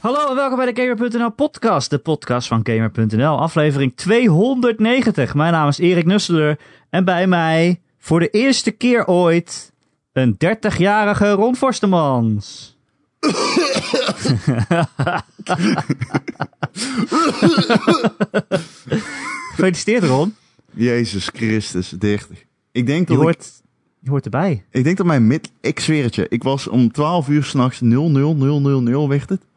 Hallo en welkom bij de Gamer.nl podcast, de podcast van Gamer.nl, aflevering 290. Mijn naam is Erik Nusseler en bij mij voor de eerste keer ooit een 30-jarige Ron Forstemans. Gefeliciteerd Ron, Jezus Christus, 30. Ik denk je dat ik, hoort, je hoort erbij. ik denk dat mijn mid, ik zweer het je, ik was om 12 uur s'nachts 00000 werd het.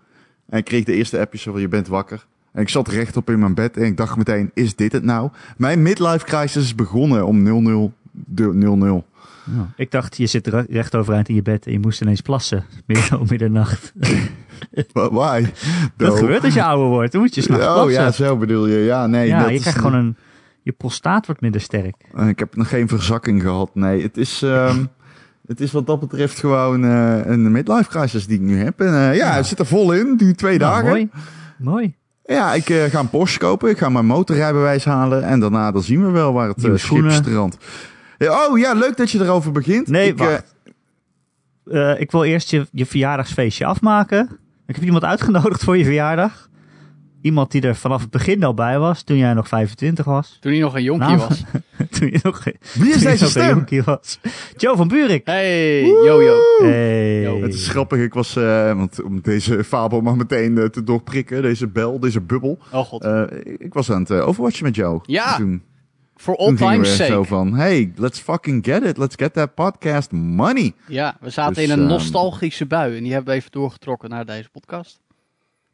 En ik kreeg de eerste appjes van je bent wakker. En ik zat rechtop in mijn bed en ik dacht meteen, is dit het nou? Mijn midlife crisis is begonnen om 00 00. Ja. Ik dacht, je zit re- recht overeind in je bed en je moest ineens plassen, midden om middernacht. Why? Dat No. gebeurt als je ouder wordt, dan moet je s'nachts Oh plassen. ja, zo bedoel je. Ja, nee. ja, dat je is- krijgt gewoon een... Je prostaat wordt minder sterk. Ik heb nog geen verzakking gehad. Nee, het is, ehm, het is wat dat betreft gewoon eh, een midlife crisis die ik nu heb. En eh, ja, Ja. het zit er vol in. Die twee Nou, dagen. mooi. Mooi. Ja, ik eh, ga een Porsche kopen. Ik ga mijn motorrijbewijs halen. En daarna dan zien we wel waar het schip strandt. Oh ja, leuk dat je erover begint. Nee, ik, wacht. Ik wil eerst je, je verjaardagsfeestje afmaken. Ik heb iemand uitgenodigd voor je verjaardag. Iemand die er vanaf het begin al bij was, toen jij nog 25 was. Toen hij nog een jonkie Nou, was. toen je nog, wie is deze nog een stem? jonkie was. Joe van Buurik. Hey, yo yo. Hey. Yo. Het is grappig. Ik was, eh, want om deze fabel maar meteen eh, te doorprikken, deze bel, deze bubbel. Oh god. Eh, ik was aan het overwatchen met jou. Ja. Toen, For all time's echt zo sake. van, hey, let's fucking get it. Let's get that podcast money. Ja, we zaten Dus, in een ehm, nostalgische bui. En die hebben we even doorgetrokken naar deze podcast.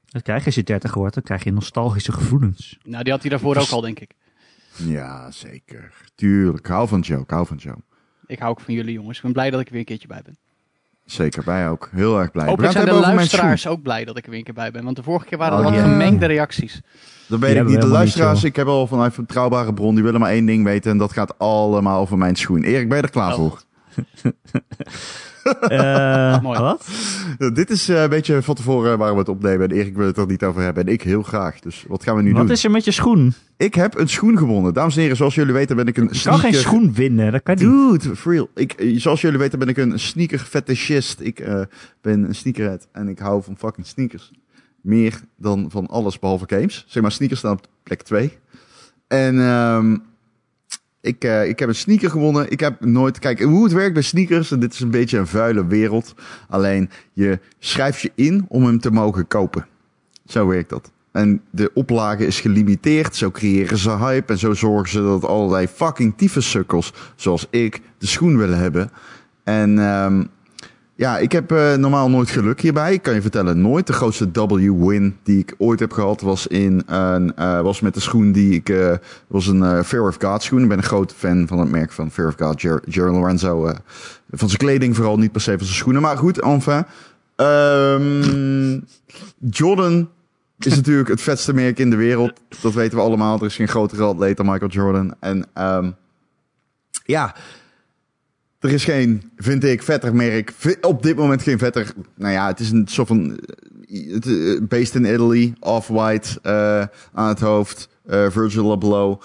Dat krijg je als je 30 wordt, dan krijg je nostalgische gevoelens. Nou, die had hij daarvoor ook al, denk ik. Ja, zeker. Tuurlijk. Ik hou van Joe. Ik hou van Joe. Ik hou ook van jullie jongens. Ik ben blij dat ik er weer een keertje bij ben. Zeker, wij ook. Heel erg blij. Hopelijk zijn de hebben over mijn luisteraars ook blij dat ik er weer een keer bij ben. Want de vorige keer waren er Oh, wat gemengde reacties. Dat weet Die ik niet. De niet, luisteraars, ik heb al vanuit een betrouwbare bron, die willen maar één ding weten. En dat gaat allemaal over mijn schoen. Erik, ben je er klaar Oh. voor? Eh, Mooi. wat? Dit is eh, een beetje van tevoren waar we het opnemen. En Erik wil het er niet over hebben. En ik heel graag. Dus wat gaan we nu Wat doen? is er met je schoen? Ik heb een schoen gewonnen. Dames en heren, zoals jullie weten ben ik een Je kan geen sneaker- schoen winnen, dat kan niet. Dude, for real. Ik, eh, zoals jullie weten ben ik een sneaker fetishist. Ik eh, ben een sneakerhead en ik hou van fucking sneakers. Meer dan van alles behalve games. Zeg maar, sneakers staan op plek 2. En ehm, ik, eh, ik heb een sneaker gewonnen. Ik heb nooit... Kijk, hoe het werkt bij sneakers, en dit is een beetje een vuile wereld. Alleen, je schrijft je in om hem te mogen kopen. Zo werkt dat. En de oplage is gelimiteerd. Zo creëren ze hype. En zo zorgen ze dat allerlei fucking tyfussukkels, zoals ik, de schoen willen hebben. En ehm, ja, ik heb eh, normaal nooit geluk hierbij. Ik kan je vertellen, nooit. De grootste W-win die ik ooit heb gehad was, in een, eh, was met de schoen die ik... eh, was een Fear of God schoen. Ik ben een groot fan van het merk van Fear of God, Jer Jerry Lorenzo. van zijn kleding vooral, niet per se van zijn schoenen. Maar goed, enfin. Ehm, Jordan is natuurlijk het vetste merk in de wereld. Dat weten we allemaal. Er is geen grotere atleet dan Michael Jordan. En ehm, ja, er is geen, vind ik, vetter merk. Op dit moment geen vetter. Nou ja, het is een soort van. eh, eh, based in Italy, Off-White eh, aan het hoofd. eh, Virgil Abloh.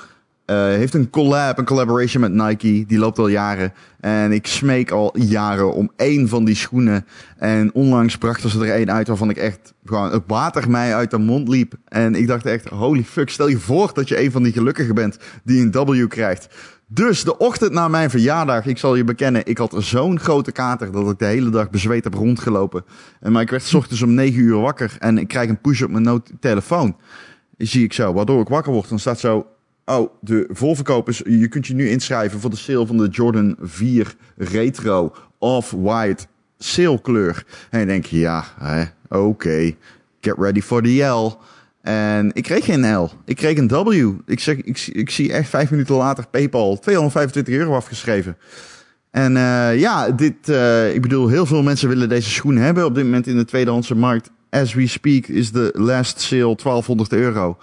Heeft een collab, een collaboration met Nike. Die loopt al jaren. En ik smeek al jaren om één van die schoenen. En onlangs brachten ze er één uit waarvan ik echt gewoon het water mij uit de mond liep. En ik dacht echt, holy fuck, stel je voor dat je een van die gelukkigen bent die een W krijgt. Dus de ochtend na mijn verjaardag, ik zal je bekennen, ik had zo'n grote kater dat ik de hele dag bezweet heb rondgelopen. En maar ik werd 's ochtends om 9 uur wakker en ik krijg een push op mijn telefoon. Zie ik zo, waardoor ik wakker word. Dan staat zo, oh, de voorverkoop is, je kunt je nu inschrijven voor de sale van de Jordan 4 Retro Off-White sale kleur. En ik denk, ja, hè, oké, get ready for the L. En ik kreeg geen L. Ik kreeg een W. Ik, zeg, ik, zie- ik zie echt vijf minuten later PayPal 225 euro afgeschreven. En eh, ja, dit, eh, ik bedoel, heel veel mensen willen deze schoen hebben. Op dit moment in de tweedehandse markt, as we speak, is de last sale 1200 euro.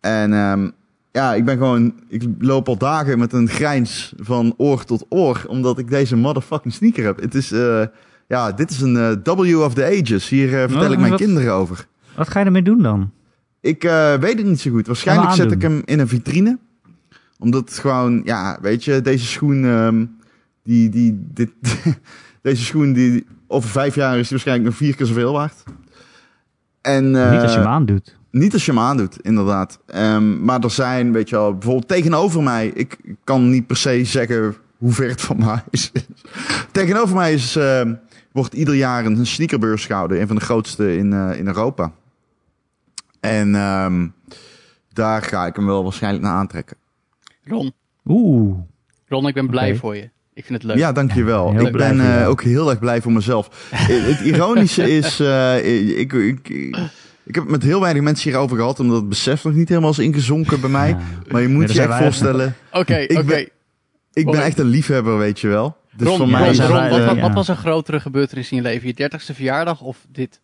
En ehm, ja, ik ben gewoon, ik loop al dagen met een grijns van oor tot oor, omdat ik deze motherfucking sneaker heb. Het is, eh, ja, dit is een W of the ages. Hier vertel Oh, ik mijn wat- kinderen over. Wat ga je ermee doen dan? Ik eh, weet het niet zo goed. Waarschijnlijk zet ik hem in een vitrine. Omdat het gewoon, ja, weet je, deze schoen, ehm, die, die, dit, deze schoen, die, over vijf jaar is die waarschijnlijk nog vier keer zoveel waard. En, eh, Niet als je hem aandoet. Niet als je hem aandoet, inderdaad. Ehm, maar er zijn, weet je wel, bijvoorbeeld tegenover mij. Ik kan niet per se zeggen hoe ver het van mij is. tegenover mij is, ehm, wordt ieder jaar een sneakerbeurs gehouden. Een van de grootste in, eh, in Europa. En ehm, daar ga ik hem wel waarschijnlijk naar aantrekken. Ron, Oeh. Ron, ik ben blij voor je. Ik vind het leuk. Ja, dankjewel. Heel ik ben eh, ook heel erg blij voor mezelf. Eh, het ironische is, eh, ik, ik, ik heb het met heel weinig mensen hierover gehad, omdat het besef nog niet helemaal is ingezonken bij mij. Ja. Maar je moet je echt voorstellen, Oké, Ik oké. ben- ik ben echt een liefhebber, weet je wel. Dus Ron, voor ja, mij Ron, is wat, wat, ja. wat was een grotere gebeurtenis in je leven? Je dertigste verjaardag of dit?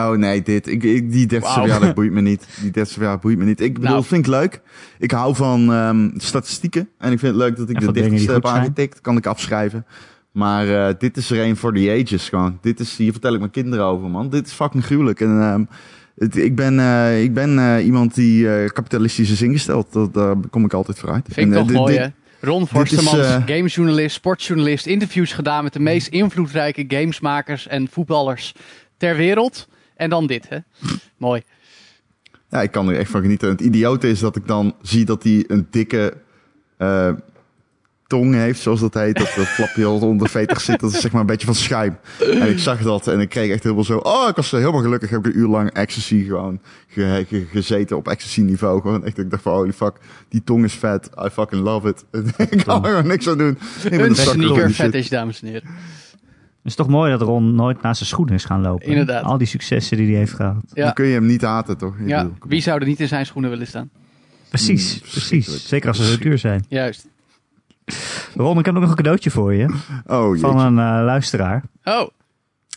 Oh nee, dit. Ik, ik, die 30 Wauw. verjaardag boeit me niet. Die 30 verjaardag boeit me niet. Ik bedoel, Nou. vind ik leuk. Ik hou van ehm, statistieken. En ik vind het leuk dat ik En de 30ste heb aangetikt. Kan ik afschrijven. Maar eh, dit is er een voor the ages gewoon. Dit is, hier vertel ik mijn kinderen over, man. Dit is fucking gruwelijk. En ehm, het, ik ben, eh, ik ben eh, iemand die eh, kapitalistisch is ingesteld. Dat, daar kom ik altijd voor uit. Vind ik En, toch mooi, hè? Ron Forstemans, gamejournalist, sportjournalist, interviews gedaan met de meest invloedrijke gamesmakers en voetballers ter wereld. En dan dit, hè? Mooi. Ja, ik kan er echt van genieten. En het idiote is dat ik dan zie dat hij een dikke eh, tong heeft, zoals dat heet. Dat, dat flapje onder de veter zit. Dat is zeg maar een beetje van schuim. En ik zag dat en ik kreeg echt helemaal zo... Oh, ik was helemaal gelukkig. Heb ik een uur lang ecstasy gewoon ge- ge- gezeten op ecstasy niveau. Gewoon echt, ik dacht van holy fuck, die tong is vet. I fucking love it. ik kan er gewoon niks aan doen. Ik ben Een een sneaker fetish, dames en heren. Het is toch mooi dat Ron nooit naar zijn schoenen is gaan lopen. Inderdaad. Al die successen die hij heeft gehad. Ja. Dan kun je hem niet haten, toch? Ik Ja, bedoel, wie zou er niet in zijn schoenen willen staan? Precies, Mm, precies. Zeker als ze zo duur zijn. Juist. Ron, ik heb ook nog een cadeautje voor je. Oh, Van een eh, luisteraar. Oh,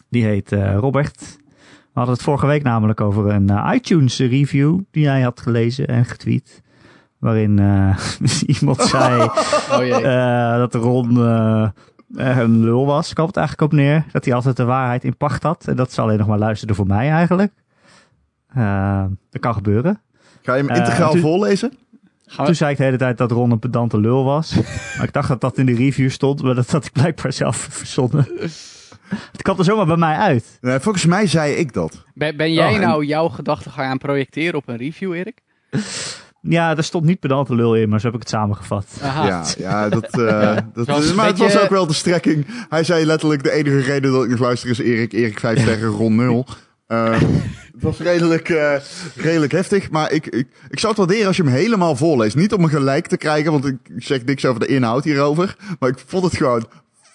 Die heet eh, Robert. We hadden het vorige week namelijk over een eh, iTunes review die hij had gelezen en getweet. Waarin eh, iemand zei oh jee. eh, dat Ron eh, eh, een lul was. Het eigenlijk op neer. Dat hij altijd de waarheid in pacht had. En dat ze alleen nog maar luisterde voor mij eigenlijk. Eh, dat kan gebeuren. Ga je hem eh, integraal voorlezen? Gaan we- Toen zei ik de hele tijd dat Ron een pedante lul was. maar ik dacht dat dat in de review stond. Maar dat had ik blijkbaar zelf verzonnen. het kwam er zomaar bij mij uit. Nee, volgens mij zei ik dat. Ben, ben jij Oh, en- nou jouw gedachtegang aan projecteren op een review, Erik? Ja, er stond niet pedante lul in, maar zo heb ik het samengevat. Aha. Ja, ja, dat, eh, dat een maar het was ook wel de strekking. Hij zei letterlijk, de enige reden dat ik nog luister is Erik, Erik 5 sterren, Ron 0. Eh, het was redelijk, eh, redelijk heftig, maar ik, ik, ik zou het waarderen als je hem helemaal voorleest. Niet om me gelijk te krijgen, want ik zeg niks over de inhoud hierover. Maar ik vond het gewoon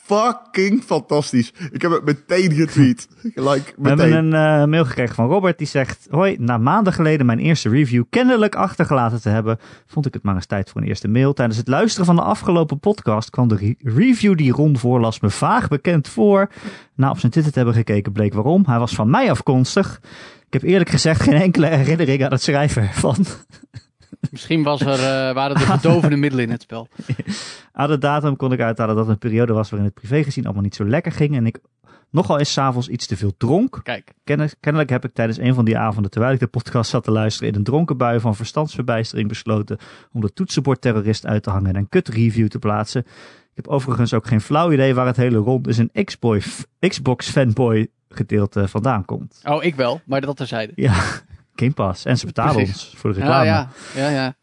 fucking fantastisch. Ik heb het meteen getweet. Gelijk, We hebben meteen. een eh, mail gekregen van Robert die zegt... Hoi, na maanden geleden mijn eerste review kennelijk achtergelaten te hebben... vond ik het maar eens tijd voor een eerste mail. Tijdens het luisteren van de afgelopen podcast kwam de re- review die Ron voorlas me vaag bekend voor. Na op zijn Twitter te hebben gekeken bleek waarom. Hij was van mij afkomstig. Ik heb eerlijk gezegd geen enkele herinnering aan het schrijven ervan. Misschien was er, eh, waren er verdovende middelen in het spel. Aan de datum kon ik uithalen dat het een periode was waarin het privé gezien allemaal niet zo lekker ging... en ik nogal eens 's avonds iets te veel dronk. Kijk, kennelijk heb ik tijdens een van die avonden, terwijl ik de podcast zat te luisteren, in een dronken bui van verstandsverbijstering besloten om de toetsenbordterrorist uit te hangen en een kut review te plaatsen. Ik heb overigens ook geen flauw idee waar het hele rond is een Xbox fanboy gedeelte vandaan komt. oh, ik wel, maar dat terzijde. Ja, Game Pass. En ze betalen Precies. ons voor de Ja, reclame. ja, ja, ja.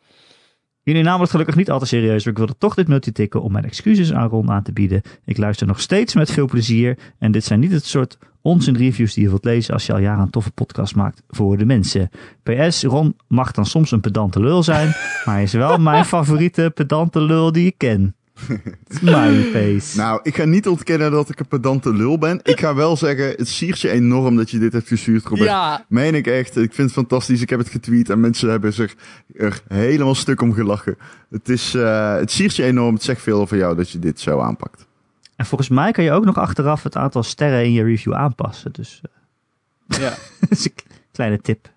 Jullie namen het gelukkig niet al te serieus, maar ik wilde toch dit mailtje tikken om mijn excuses aan Ron aan te bieden. Ik luister nog steeds met veel plezier en dit zijn niet het soort onzin reviews die je wilt lezen als je al jaren een toffe podcast maakt voor de mensen. PS, Ron mag dan soms een pedante lul zijn, maar hij is wel mijn favoriete pedante lul die ik ken. Smiley face. Nou, ik ga niet ontkennen dat ik een pedante lul ben. Ik ga wel zeggen, het siert je enorm dat je dit hebt gestuurd, Robert. Ja, Meen ik echt. Ik vind het fantastisch. Ik heb het getweet en mensen hebben zich er helemaal stuk om gelachen. Het, is, eh, het siert je enorm. Het zegt veel over jou dat je dit zo aanpakt. En volgens mij kan je ook nog achteraf het aantal sterren in je review aanpassen. Dus eh, ja. dat is een kleine tip.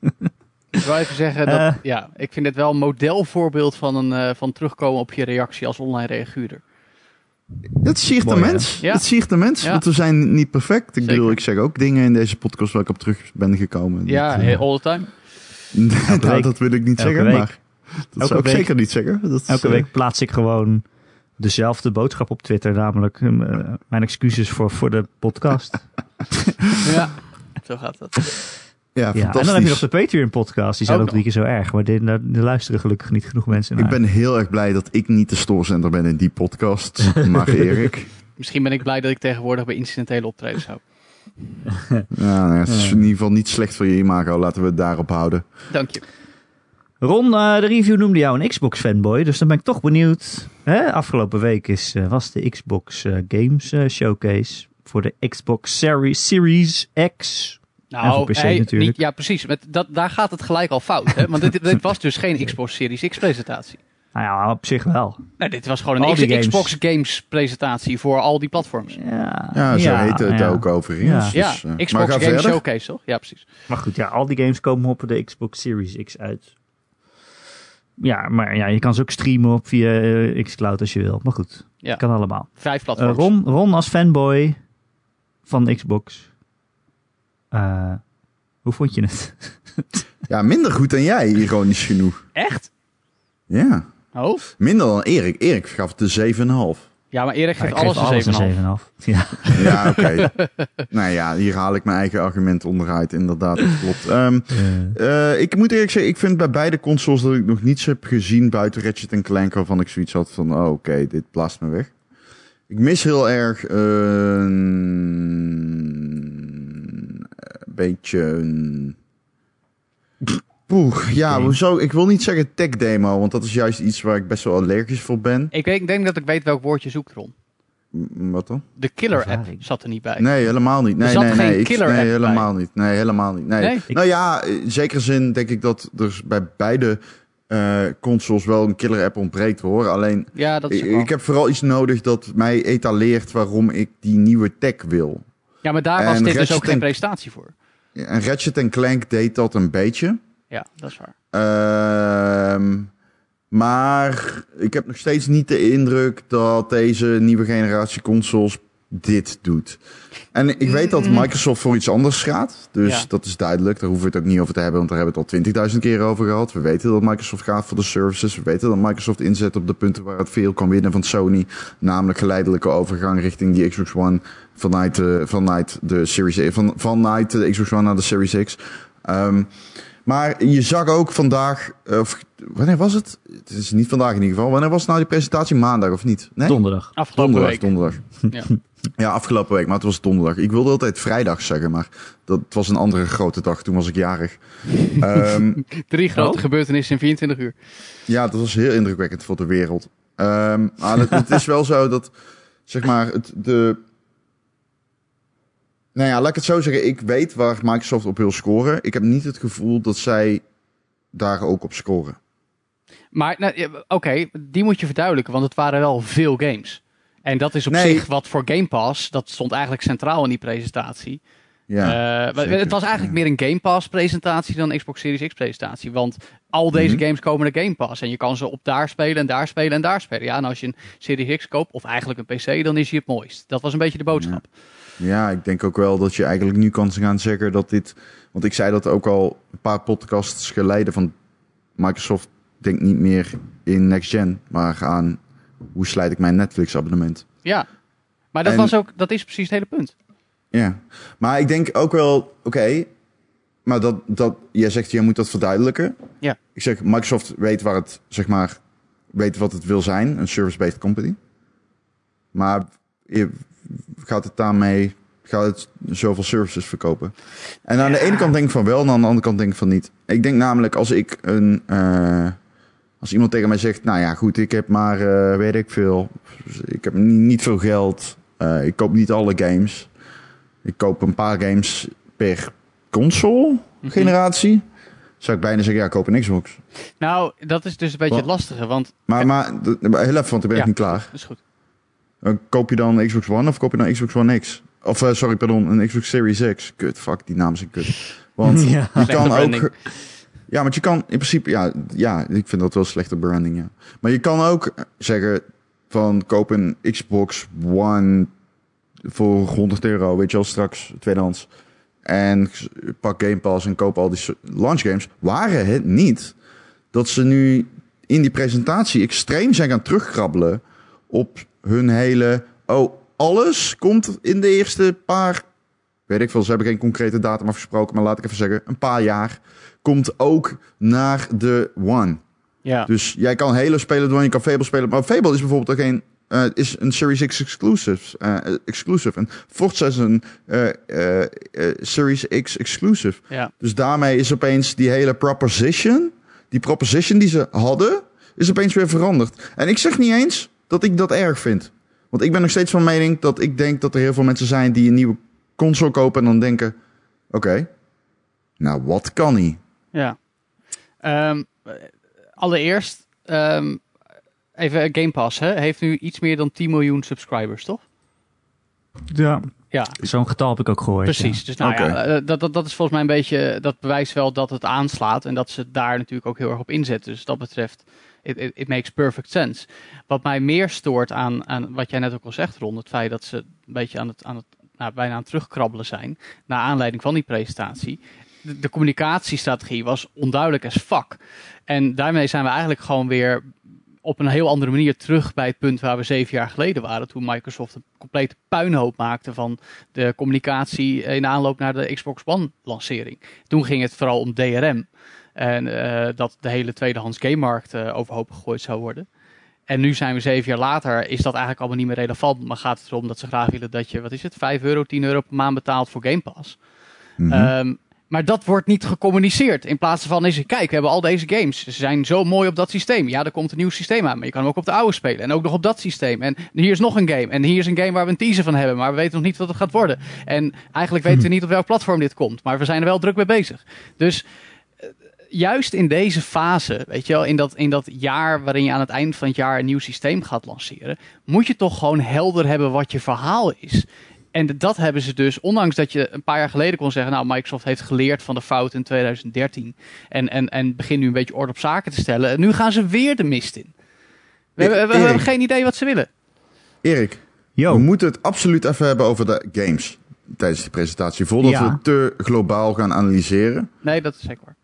Ik wil even zeggen dat, Eh. ja, ik vind het wel een modelvoorbeeld van, een, eh, van terugkomen op je reactie als online reaguurder. Het siert de mens. Ja. Het siert de mens. Ja. Want we zijn niet perfect. Ik Zeker. bedoel, ik zeg ook dingen in deze podcast waar ik op terug ben gekomen. Ja, Dat, eh, all the time. nou, dat wil ik niet Elke zeggen, week. maar dat Elke zou ik week. zeker niet zeggen. Dat Elke week plaats ik gewoon dezelfde boodschap op Twitter, namelijk mijn excuses voor, voor de podcast. Ja, Zo gaat dat. Ja, Ja, en dan heb je nog de Patreon-podcast. Die zijn Ook ook drie keer zo erg. Maar dit- daar daar luisteren gelukkig niet genoeg mensen naar. Ik ben heel erg blij dat ik niet de storecenter ben in die podcast, maar Erik. Misschien ben ik blij dat ik tegenwoordig bij incidentele optredens hou. Ja, nou ja, het is in ieder geval niet slecht voor je imago. Laten we het daarop houden. Dank je. Ron, eh, de review noemde jou een Xbox-fanboy. Dus dan ben ik toch benieuwd. Hè? Afgelopen week is, eh, was de Xbox eh, Games Showcase. Voor de Xbox Series, Series X. Nou, PC hey, natuurlijk. niet- ja, precies. Met, dat, daar gaat het gelijk al fout. Hè? Want dit, dit was dus geen Xbox Series X presentatie. Nou ja, op zich wel. Nee, dit was gewoon een games. Xbox Games presentatie voor al die platforms. Ja, Ja, zo heette het ja. ook overigens. Ja. Dus, ja, eh, maar Xbox ga Games verder. Showcase, toch? Ja, precies. Maar goed, ja, al die games komen op de Xbox Series X uit. Ja, maar ja, je kan ze ook streamen op via eh, xCloud als je wil. Maar goed, Ja. kan allemaal. Vijf Eh, platforms. Ron, Ron als fanboy van Xbox. Eh, hoe vond je het? Ja, minder goed dan jij, ironisch genoeg. Echt? Ja, Oh? minder dan Erik. Erik gaf het de 7,5. Ja, maar Erik geeft alles een 7,5. 7,5. Ja. Ja, oké. nou ja, hier haal ik mijn eigen argument onderuit. Inderdaad, dat klopt. Ehm, eh, ik moet eerlijk zeggen, ik vind bij beide consoles dat ik nog niets heb gezien buiten Ratchet Clank waarvan ik zoiets had van, oh, oké, dit blaast me weg. Ik mis heel erg een beetje een... Poeh, ja, hoezo? Ik wil niet zeggen tech demo, want dat is juist iets waar ik best wel allergisch voor ben. Ik weet- ik denk dat ik weet welk woord je zoekt, Ron. M- Wat dan? De killer app Ervaring. zat er niet bij. Nee, helemaal niet. Nee, Er zat nee, geen nee. Ik- killer nee, app helemaal niet. Nee, helemaal niet. Nee. Nee? Nou ja, in zekere zin denk ik dat er bij beide eh, consoles wel een killer app ontbreekt hoor. Alleen, Ja, dat is ik, wel. ik heb vooral iets nodig dat mij etaleert waarom ik die nieuwe tech wil. Ja, maar daar was dit dus ook geen en- presentatie voor. En Ratchet Clank deed dat een beetje. Ja, dat is waar. Ehm, maar ik heb nog steeds niet de indruk dat deze nieuwe generatie consoles dit doet. En ik weet dat Microsoft voor iets anders gaat. Dus Ja. dat is duidelijk. Daar hoeven we het ook niet over te hebben, want daar hebben we het al 20.000 keer over gehad. We weten dat Microsoft gaat voor de services. We weten dat Microsoft inzet op de punten waar het veel kan winnen van Sony. Namelijk geleidelijke overgang richting die Xbox One vanuit de, vanuit de Series van, vanuit de Xbox One naar de Series X. Ehm, maar je zag ook vandaag, eh, of wanneer was het? Het is niet vandaag in ieder geval. Wanneer was nou die presentatie? Maandag of niet? Nee? Donderdag. Afgelopen donderdag, week. donderdag. Ja. Ja, afgelopen week, maar het was donderdag. Ik wilde altijd vrijdag zeggen, maar dat was een andere grote dag. Toen was ik jarig. Ehm, Drie grote Oh. gebeurtenissen in 24 uur. ja, dat was heel indrukwekkend voor de wereld. Ehm, maar het, het is wel zo dat, zeg maar, het, de... Nou ja, laat ik het zo zeggen. Ik weet waar Microsoft op wil scoren. Ik heb niet het gevoel dat zij daar ook op scoren. Maar nou, oké, die moet je verduidelijken, want het waren wel veel games. En dat is op Nee. zich wat voor Game Pass, dat stond eigenlijk centraal in die presentatie. Ja, Eh, het was eigenlijk meer een Game Pass presentatie dan een Xbox Series X presentatie. Want al deze Mhm. games komen naar Game Pass. En je kan ze op daar spelen en daar spelen en daar spelen. Ja, en als je een Series X koopt, of eigenlijk een PC, dan is hij het mooist. Dat was een beetje de boodschap. Ja, ik denk ook wel dat je eigenlijk nu kan gaan zeggen dat dit... Want ik zei dat ook al een paar podcasts geleden van Microsoft denkt niet meer in next gen, maar aan hoe slijt ik mijn Netflix abonnement. Ja. Maar dat, En- was ook, dat is precies het hele punt. Ja, maar ik denk ook wel, oké, maar dat, dat, jij zegt, jij moet dat verduidelijken. Ja. Ik zeg, Microsoft weet waar het, zeg maar, weet wat het wil zijn, een service-based company. Maar je, gaat het daarmee, gaat het zoveel services verkopen? En aan de ene kant denk ik van wel, en aan de andere kant denk ik van niet. Ik denk namelijk, als ik een, eh, als iemand tegen mij zegt, nou ja, goed, ik heb maar, eh, weet ik veel, ik heb niet, niet veel geld, eh, ik koop niet alle games. Ik koop een paar games per console generatie. Zou ik bijna zeggen, ja, koop een Xbox. Nou, dat is dus een beetje Wat? het lastige, want... Maar, maar heel even, want dan ben ik Ja. niet klaar. Dat is goed. Eh, koop je dan een Xbox One of koop je dan een Xbox One X? Of, eh, sorry, pardon, een Xbox Series X. Kut, fuck, die naam is kut. Want Ja. je kan branding. ook... Ja, want je kan in principe... Ja, ja, ik vind dat wel slechte branding, ja. Maar je kan ook zeggen van koop een Xbox One voor 100 euro, weet je wel, straks tweedehands. En pak Game Pass en koop al die launch games. Waren het niet dat ze nu in die presentatie extreem zijn gaan terugkrabbelen op hun hele... Oh, alles komt in de eerste paar weet ik veel, ze hebben geen concrete datum afgesproken, maar laat ik even zeggen, een paar jaar, komt ook naar de One. Ja. Dus jij kan Halo spelen door je kan Fable spelen. Maar Fable is bijvoorbeeld ook geen. eh, is een Series X exclusive. eh, exclusive. En Forza is een eh, Series X exclusive. ja. Dus daarmee is opeens die hele proposition. Die proposition die ze hadden. Is opeens weer veranderd. En ik zeg niet eens dat ik dat erg vind. Want ik ben nog steeds van mening dat ik denk dat er heel veel mensen zijn die een nieuwe console kopen. En dan denken: oké, nou wat kan hij? Ja. Ehm, eh, allereerst, ehm, even Game Pass, hè? heeft nu iets meer dan 10 miljoen subscribers, toch? Ja, Ja, zo'n getal heb ik ook gehoord. precies. Dus nou ja, eh, dat, dat, dat is volgens mij een beetje, dat bewijst wel dat het aanslaat en dat ze daar natuurlijk ook heel erg op inzetten. Dus dat betreft, it, it, makes perfect sense. Wat mij meer stoort aan, aan wat jij net ook al zegt, Ron, het feit dat ze een beetje aan het, aan het nou, bijna aan het terugkrabbelen zijn, naar aanleiding van die presentatie. De, communicatiestrategie was onduidelijk as fuck. En daarmee zijn we eigenlijk gewoon weer op een heel andere manier terug bij het punt waar we zeven jaar geleden waren. Toen Microsoft een complete puinhoop maakte van de communicatie in aanloop naar de Xbox One lancering. Toen ging het vooral om DRM. En eh, dat de hele tweedehands gamemarkt eh, overhoop gegooid zou worden. En nu zijn we zeven jaar later, is dat eigenlijk allemaal niet meer relevant. Maar gaat het erom dat ze graag willen dat je, wat is het, 5 euro, 10 euro per maand betaalt voor Game Pass. Mhm. Ehm, maar dat wordt niet gecommuniceerd. In plaats van is, kijk, we hebben al deze games. Ze zijn zo mooi op dat systeem. Ja, er komt een nieuw systeem aan, maar je kan hem ook op de oude spelen. En ook nog op dat systeem. En hier is nog een game. En hier is een game waar we een teaser van hebben, maar we weten nog niet wat het gaat worden. En eigenlijk weten we niet op welk platform dit komt. Maar we zijn er wel druk mee bezig. Dus juist in deze fase, weet je wel, in dat, in dat jaar waarin je aan het eind van het jaar een nieuw systeem gaat lanceren, moet je toch gewoon helder hebben wat je verhaal is. En dat hebben ze dus, ondanks dat je een paar jaar geleden kon zeggen, nou, Microsoft heeft geleerd van de fout in 2013 en, en, en begint nu een beetje orde op zaken te stellen. En nu gaan ze weer de mist in. We, hebben- we, we Erik. hebben geen idee wat ze willen. Erik, Yo, We moeten het absoluut even hebben over de games tijdens die presentatie. Voordat Ja. we te globaal gaan analyseren. Nee, dat is zeker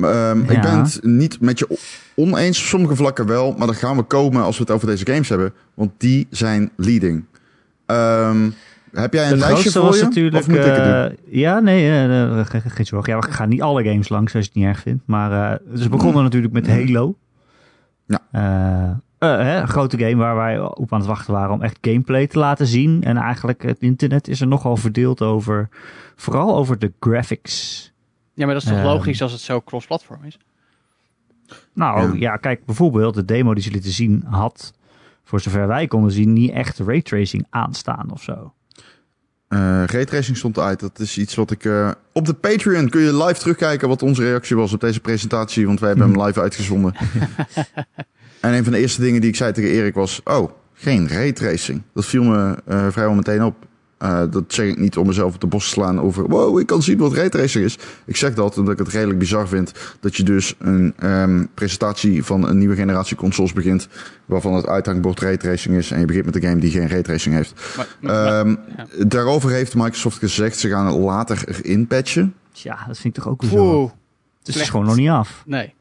Ehm, Ik ben het niet met je oneens, op sommige vlakken wel. Maar daar gaan we komen als we het over deze games hebben. Want die zijn leading. Ehm, heb jij een lijstje voor was je? natuurlijk... of moet ik het doen? eh, ja, nee, eh, eh, geen, geen zorgen. Ja, we gaan niet alle games langs als je het niet erg vindt. Maar eh, ze begonnen natuurlijk met Halo. Ja. Eh, eh, hè, een grote game waar wij op aan het wachten waren om echt gameplay te laten zien. En eigenlijk het internet is er nogal verdeeld over, vooral over de graphics. Ja, maar dat is toch Ehm. logisch als het zo cross-platform is? Nou Ja. ja. kijk, bijvoorbeeld de demo die ze lieten zien had, voor zover wij konden zien, niet echt raytracing aanstaan of zo. Eh raytracing stond uit. Dat is iets wat ik... eh, op de Patreon kun je live terugkijken wat onze reactie was op deze presentatie. Want wij hebben hem live uitgezonden. en een van de eerste dingen die ik zei tegen Erik was... Oh, geen raytracing. Dat viel me eh, vrijwel meteen op. Eh, dat zeg ik niet om mezelf op de borst te slaan over... Wow, ik kan zien wat raytracing is. Ik zeg dat omdat ik het redelijk bizar vind... dat je dus een ehm, presentatie van een nieuwe generatie consoles begint... waarvan het uithangbord raytracing is... en je begint met een game die geen raytracing heeft. Maar, maar- Ehm, ja. Daarover heeft Microsoft gezegd, ze gaan het later erin patchen. Tja, dat vind ik toch ook zo. Oeh, Het is slecht. gewoon nog niet af. nee.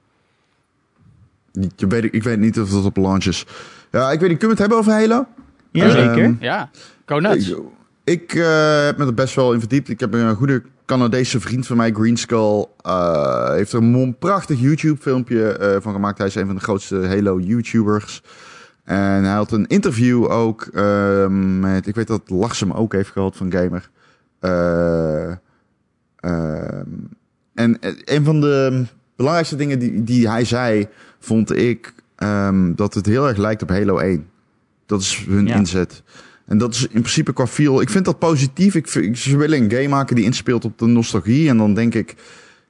Je weet, ik weet niet of dat op launch is. Ja, ik weet niet, kunnen we het hebben over Halo? Jazeker. Ehm, Ja, go nuts. Ik, ik eh, heb me er best wel in verdiept. Ik heb een goede Canadese vriend van mij, Green Skull, eh, heeft er een prachtig YouTube-filmpje eh, van gemaakt. Hij is een van de grootste Halo-YouTubers. En hij had een interview ook eh, met, ik weet dat Lars hem ook heeft gehad van Gamer. Eh, ehm, en een van de belangrijkste dingen die, die hij zei, vond ik ehm, dat het heel erg lijkt op Halo 1. Dat is hun Ja. inzet. En dat is in principe qua feel. Ik vind dat positief. Ik vind, ze willen een game maken die inspeelt op de nostalgie. En dan denk ik,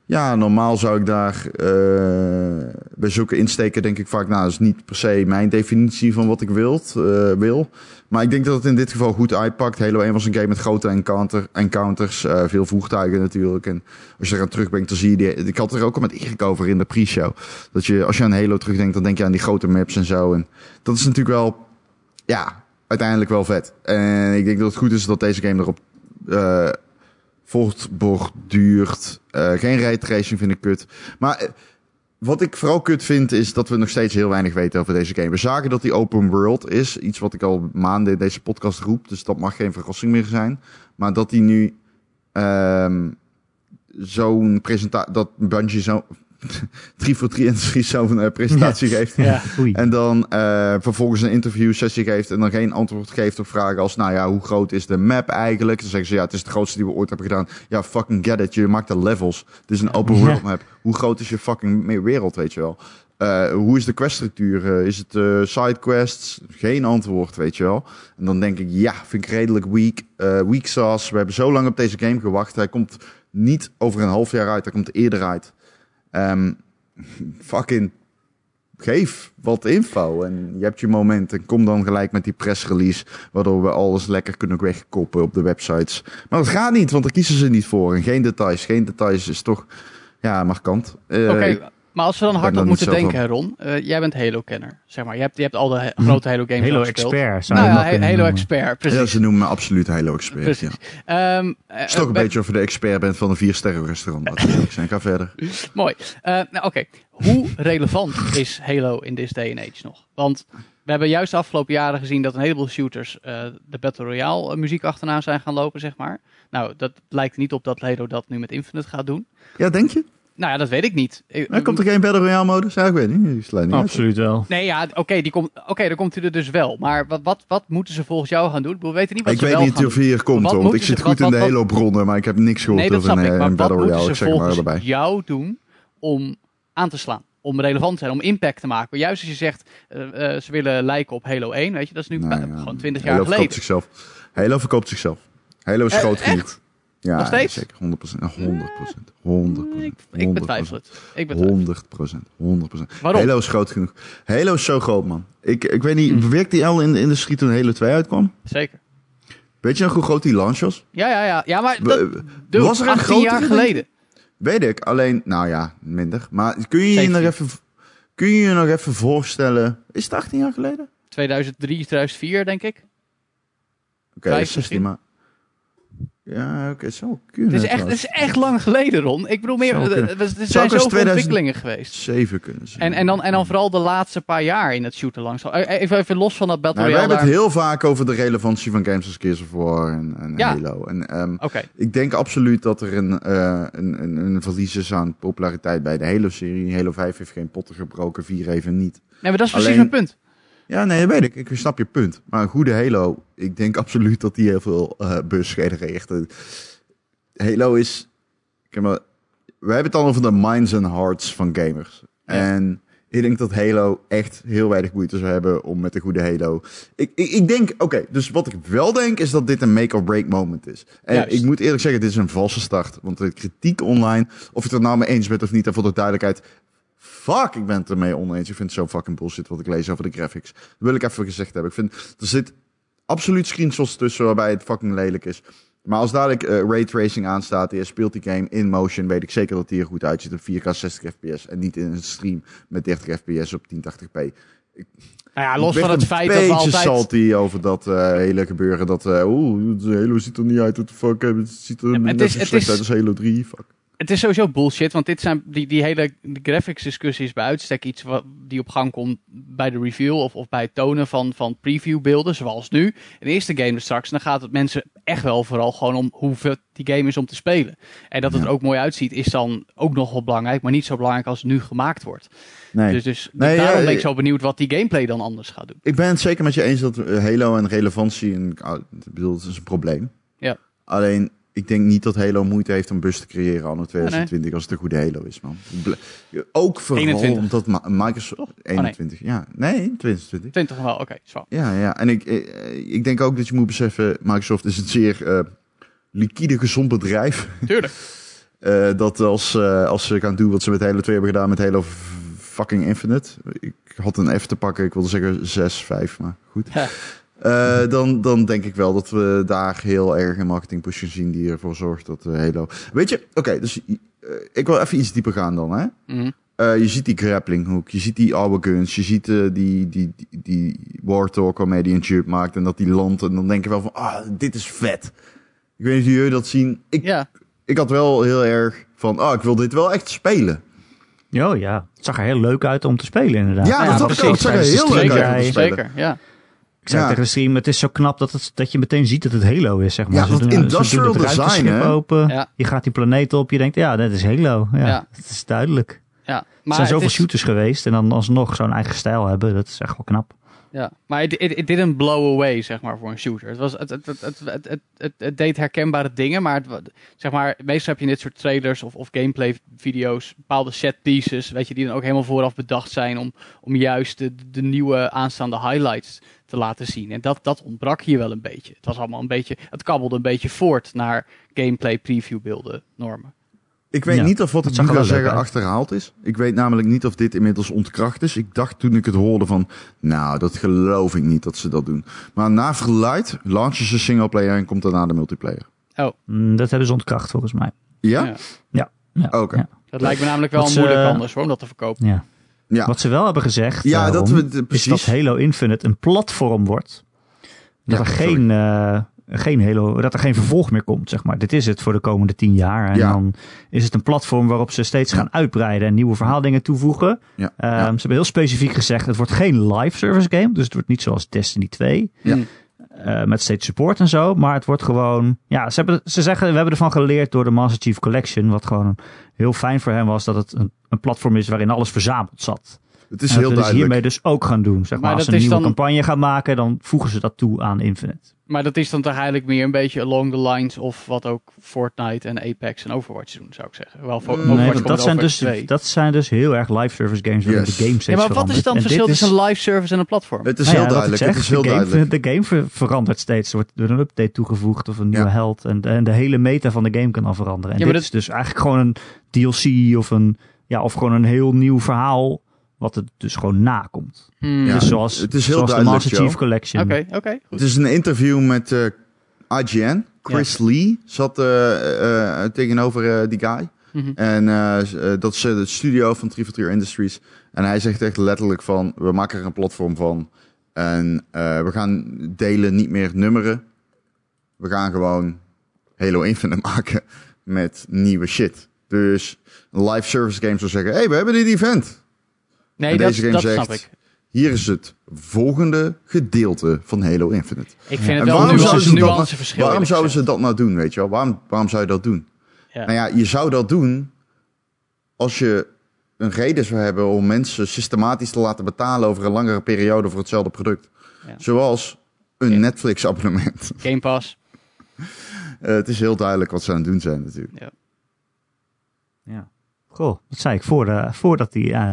ja, normaal zou ik daar eh, bij zulke insteken denk ik vaak, nou, dat is niet per se mijn definitie van wat ik wilt, eh, wil. Maar ik denk dat het in dit geval goed uitpakt. Halo 1 was een game met grote encounter, encounters, eh, veel voertuigen natuurlijk. En als je eraan terugbrengt, dan zie je die... Ik had er ook al met Erik over in de pre-show. Dat je, als je aan Halo terugdenkt, dan denk je aan die grote maps en zo. En dat is natuurlijk wel, ja, uiteindelijk wel vet. En ik denk dat het goed is dat deze game erop eh voortborduurt. Eh geen raytracing vind ik kut. Maar eh, wat ik vooral kut vind, is dat we nog steeds heel weinig weten over deze game. We zagen dat die open world is. Iets wat ik al maanden in deze podcast roep. Dus dat mag geen verrassing meer zijn. Maar dat die nu ehm, zo'n presentatie, dat Bungie zo 3 voor 3 Industries zo'n eh, presentatie geeft. Ja. Oei. En dan eh, vervolgens een interview sessie geeft en dan geen antwoord geeft op vragen als, nou ja, hoe groot is de map eigenlijk? Dan zeggen ze, ja, het is de grootste die we ooit hebben gedaan. Ja, fucking get it, je maakt de levels. Het is een open world map. Hoe groot is je fucking wereld, weet je wel? Eh, hoe is de queststructuur? Eh, is het eh sidequests? Geen antwoord, weet je wel. En dan denk ik, ja, vind ik redelijk weak. Weak sauce. We hebben zo lang op deze game gewacht. Hij komt niet over een half jaar uit. Hij komt eerder uit. Ehm, fucking geef wat info. En je hebt je moment. En kom dan gelijk met die pressrelease. Waardoor we alles lekker kunnen wegkoppen op de websites. Maar dat gaat niet, want daar kiezen ze niet voor. En geen details. Geen details is toch, ja, markant. Eh, Oké, maar als we dan ben hardop er moeten denken, Ron. eh, jij bent Halo-kenner, zeg maar. Je hebt, je hebt al de he- Mhm. grote Halo-games Halo gespeeld. Expert zou Nou je ja, nog kunnen Halo noemen. Expert, precies. Ja, ze noemen me absoluut Halo Expert. Precies. Ja. Ehm, eh, Het is toch een beetje of je de expert bent van een vier sterren restaurant. eerlijk zijn. Ga verder. Mooi. Eh, nou, oké. Hoe relevant is Halo in this day and age nog? Want we hebben juist de afgelopen jaren gezien dat een heleboel shooters eh, de Battle Royale muziek achterna zijn gaan lopen, zeg maar. Nou, dat lijkt niet op dat Halo dat nu met Infinite gaat doen. Ja, denk je? Nou ja, dat weet ik niet. Ik- Ja, komt er geen Battle Royale modus? Ja, ik weet niet. Die sluit niet uit. Absoluut wel. Nee, ja, oké, die komt. Oké, dan komt hij er dus wel. Maar wat, wat, wat moeten ze volgens jou gaan doen? Ik weten niet wat Ik ze weet wel niet gaan of doen. hij hier komt, Wat want moeten ik zit ze- goed wat- in de Halo-bronnen, maar ik heb niks gehoord Nee, over snap een. Maar Battle Royale. moeten Ik ze zeg maar erbij. jou doen om aan te slaan? Om relevant te zijn, om impact te maken. Juist als je zegt, eh, eh, ze willen lijken op Halo 1, weet je, dat is nu Nou ja, gewoon 20 Halo jaar verkoopt geleden. zichzelf. Halo verkoopt zichzelf. Halo is Eh, groot genoeg. Ja, Nog steeds? zeker. 100%. 100%. 100%. Ik, ik betwijfel het. Ik betwijfel. 100%. 100%. Waarom? Halo is groot genoeg. Halo is zo groot, man. Ik, ik weet niet, werkte die al in de industrie toen Halo 2 uitkwam? Zeker. Weet je nog hoe groot die launch was? Ja, ja, ja. Ja, maar dat, dude, was er een 18 jaar geleden. Weet ik, alleen, nou ja, minder. Maar kun je je 17. nog even, kun je je nog even voorstellen, is het 18 jaar geleden? 2003, 2004, denk ik. Oké, Vijf 16 misschien. maar. Ja, oké, zo kunnen. Het is, echt, het is echt lang geleden, Ron. Ik bedoel, meer, Zou er, er- er zijn zoveel 2000 ontwikkelingen geweest. 7 kunnen zijn. En, en, dan, en dan vooral de laatste paar jaar in het shooter langs. Eh, Even, even los van dat Battle Nou, Royale. hebben het heel vaak over de relevantie van games als Gears of War en, en Ja. Halo. En ehm, ik denk absoluut dat er een, eh, een, een, een verlies is aan populariteit bij de Halo-serie. Halo 5 heeft geen potten gebroken, 4 even niet. nee, maar dat is precies Alleen- mijn punt. Ja, nee, dat weet ik. Ik snap je punt. Maar een goede Halo, ik denk absoluut dat die heel veel eh buzz genereert. Eh, Halo is... Kijk maar, we hebben het dan over de minds and hearts van gamers. Ja. En ik denk dat Halo echt heel weinig moeite zou hebben om met een goede Halo... Ik, ik, ik denk, oké, dus wat ik wel denk is dat dit een make-or-break moment is. En Juist. ik moet eerlijk zeggen, dit is een valse start. Want de kritiek online, of je het er nou mee eens bent of niet, en voor de duidelijkheid... Fuck, ik ben het ermee oneens. Ik vind het zo fucking bullshit wat ik lees over de graphics. Dat wil ik even gezegd hebben. Ik vind, er zit absoluut screenshots tussen waarbij het fucking lelijk is. Maar als dadelijk eh raytracing aanstaat en je speelt die game in motion, weet ik zeker dat die er goed uitziet op 4K 60 fps. En niet in een stream met 30 fps op 1080p. Nou ja, los Ik van het feit dat we beetje altijd... salty over dat eh, hele gebeuren. Dat, eh oeh, Halo ziet er niet uit. What the fuck, het ziet er Ja, net het is- zo slecht is- uit als Halo 3. Fuck. Het is sowieso bullshit, want dit zijn die, die hele graphics discussies bij uitstek iets wat, die op gang komt bij de review of, of bij het tonen van, van previewbeelden, zoals nu. In de eerste game straks, dan gaat het mensen echt wel vooral gewoon om hoe vet die game is om te spelen. En dat het Ja. er ook mooi uitziet is dan ook nog wel belangrijk, maar niet zo belangrijk als het nu gemaakt wordt. Nee. Dus, dus Nee, daarom ja, ben ik eh, zo benieuwd wat die gameplay dan anders gaat doen. Ik ben het zeker met je eens dat eh, Halo en relevantie, en, ah, ik bedoel, het is een probleem. Ja. Alleen, ik denk niet dat Halo moeite heeft om bus te creëren anno nee. 2020 als het een goede Halo is, man. Ook vooral 21. omdat Microsoft... Oh, nee. 21, ja. Nee, 2020. 20 wel, oké, zwaar. Ja, ja. En ik, eh, ik denk ook dat je moet beseffen, Microsoft is een zeer eh, liquide, gezond bedrijf. Tuurlijk. Eh, dat als, als ze gaan doen wat ze met Halo 2 hebben gedaan met Halo fucking Infinite. Ik had een F te pakken, ik wilde zeggen 6, 5, maar goed. Eh, dan, dan denk ik wel dat we daar heel erg een marketing push zien die ervoor zorgt dat eh, Halo... Weet je, oké, dus eh, ik wil even iets dieper gaan dan, hè. Mhm. Eh, je ziet die grappling hook, je ziet die oude guns, je ziet eh, die, die, die, die Warthog waarmee die een jump maakt en dat die landt. En dan denk je wel van, ah, dit is vet. Ik weet niet of jullie dat zien. Ik, Ja, ik had wel heel erg van, ah, ik wil dit wel echt spelen. Oh ja, het zag er heel leuk uit om te spelen inderdaad. Ja, dat. Het zag er heel leuk uit om te spelen. zeker, ja. Ik zei ja. tegen de stream, het is zo knap dat, het, dat je meteen ziet dat het Halo is, zeg maar. Ze doen, industrial design, hè? open, je gaat die planeet op, je denkt, ja, dat is Halo. Ja. Het is duidelijk. Ja, maar er zijn zoveel shooters geweest en dan alsnog zo'n eigen stijl hebben, dat is echt wel knap. Ja, maar het didn't blow away, zeg maar, voor een shooter. Het, was, het, het, het, het, het, deed herkenbare dingen, maar, zeg maar meestal heb je in dit soort trailers of, of gameplay-video's bepaalde set pieces, weet je, die dan ook helemaal vooraf bedacht zijn om, om juist de, de nieuwe aanstaande highlights te laten zien. En dat, dat ontbrak hier wel een beetje. Het was allemaal een beetje, het kabbelde een beetje voort naar gameplay preview beelden normen. Ik weet Ja, niet of wat dat ik nu ga zeggen uit. achterhaald is. Ik weet namelijk niet of dit inmiddels ontkracht is. Ik dacht toen ik het hoorde van, nou, dat geloof ik niet dat ze dat doen. Maar na verluid launchen ze singleplayer en komt daarna de multiplayer. Mm, dat hebben ze ontkracht volgens mij. Ja? Ja. Ja, Oké. ja, Dat lijkt me namelijk wel ze- moeilijk anders hoor, om dat te verkopen. ja. Ja. Wat ze wel hebben gezegd, Ja, eh, dat Ron, we- de- is precies. dat Halo Infinite een platform wordt. Dat, Ja, er geen, eh, geen Halo, dat er geen vervolg meer komt, zeg maar. Dit is het voor de komende tien jaar. En Ja. dan is het een platform waarop ze steeds gaan uitbreiden en nieuwe verhaaldingen toevoegen. Ja. Ehm, ja. Ze hebben heel specifiek gezegd, het wordt geen live service game. Dus het wordt niet zoals Destiny 2. Ja. Eh, met steeds support en zo. Maar het wordt gewoon... Ja, ze, hebben, ze zeggen, we hebben ervan geleerd door de Master Chief Collection. Wat gewoon heel fijn voor hem was. Dat het een platform is waarin alles verzameld zat. Het is En heel dat ze duidelijk. hiermee dus ook gaan doen. Zeg maar, Maar als ze dat een is nieuwe dan- campagne gaan maken, dan voegen ze dat toe aan Infinite. Maar dat is dan toch eigenlijk meer een beetje along the lines of wat ook Fortnite en Apex en Overwatch doen, zou ik zeggen. Wel, Fo- Nee, Overwatch nee, komt want dat zijn, dus, 2. dat zijn dus heel erg live service games waarin Yes. de game steeds Ja, maar wat is dan het verschil tussen een live service en een platform? Het is Nou ja, heel duidelijk. zeg, het is heel de game, duidelijk. De game ver- verandert steeds. Er wordt er een update toegevoegd of een nieuwe Ja. held. En, en de hele meta van de game kan al veranderen. En Ja, dit maar is dus eigenlijk gewoon een DLC of, een, ja, of gewoon een heel nieuw verhaal. Wat het dus gewoon nakomt. Hmm, Ja. dus zoals, het is heel zoals de duidelijk, Master Joe. Chief Collection. Oké, oké. goed. Het is een interview met eh, IGN. Chris Lee zat eh, eh, tegenover eh, die guy. Mhm. En dat is de studio van 343 Industries. En hij zegt echt letterlijk van, we maken er een platform van. En eh, we gaan delen niet meer nummeren. We gaan gewoon Halo Infinite maken met nieuwe shit. Dus een live service game zou zeggen, hey, we hebben dit event. Nee, en dat, deze game dat zegt, snap ik. hier is het volgende gedeelte van Halo Infinite. Ik vind het wel waarom een zouden nuance, ze dat, nuanceverschil. waarom zouden ze dat nou doen, weet je wel? Waarom, waarom zou je dat doen? Ja. Nou ja, je zou dat doen als je een reden zou hebben om mensen systematisch te laten betalen over een langere periode voor hetzelfde product. Ja. Zoals een Ja. Netflix abonnement. Game Pass. Eh, het is heel duidelijk wat ze aan het doen zijn natuurlijk. Ja. Goh, dat zei ik voor de, voordat die eh,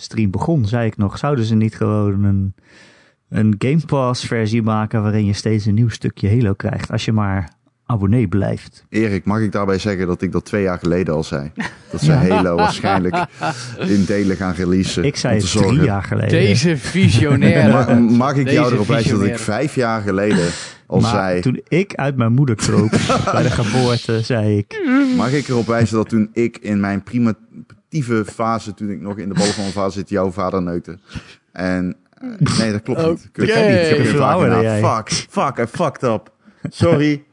stream begon. Zei ik nog, zouden ze niet gewoon een, een Game Pass versie maken waarin je steeds een nieuw stukje Halo krijgt als je maar abonnee blijft. Erik, mag ik daarbij zeggen dat ik dat twee jaar geleden al zei? Dat ze Halo waarschijnlijk in delen gaan releasen. Ik zei het drie jaar geleden. Deze visionaire. Ma- mag ik jou erop wijzen dat ik vijf jaar geleden al maar zei... toen ik uit mijn moeder kroop bij de geboorte, zei ik... Mag ik erop wijzen dat toen ik in mijn primitieve fase, toen ik nog in de ballen van mijn vader zit, jouw vader neukte. En eh, nee, dat klopt niet. Kut, Oké. ik heb geen jij. Fuck, fuck, I fucked up. Sorry.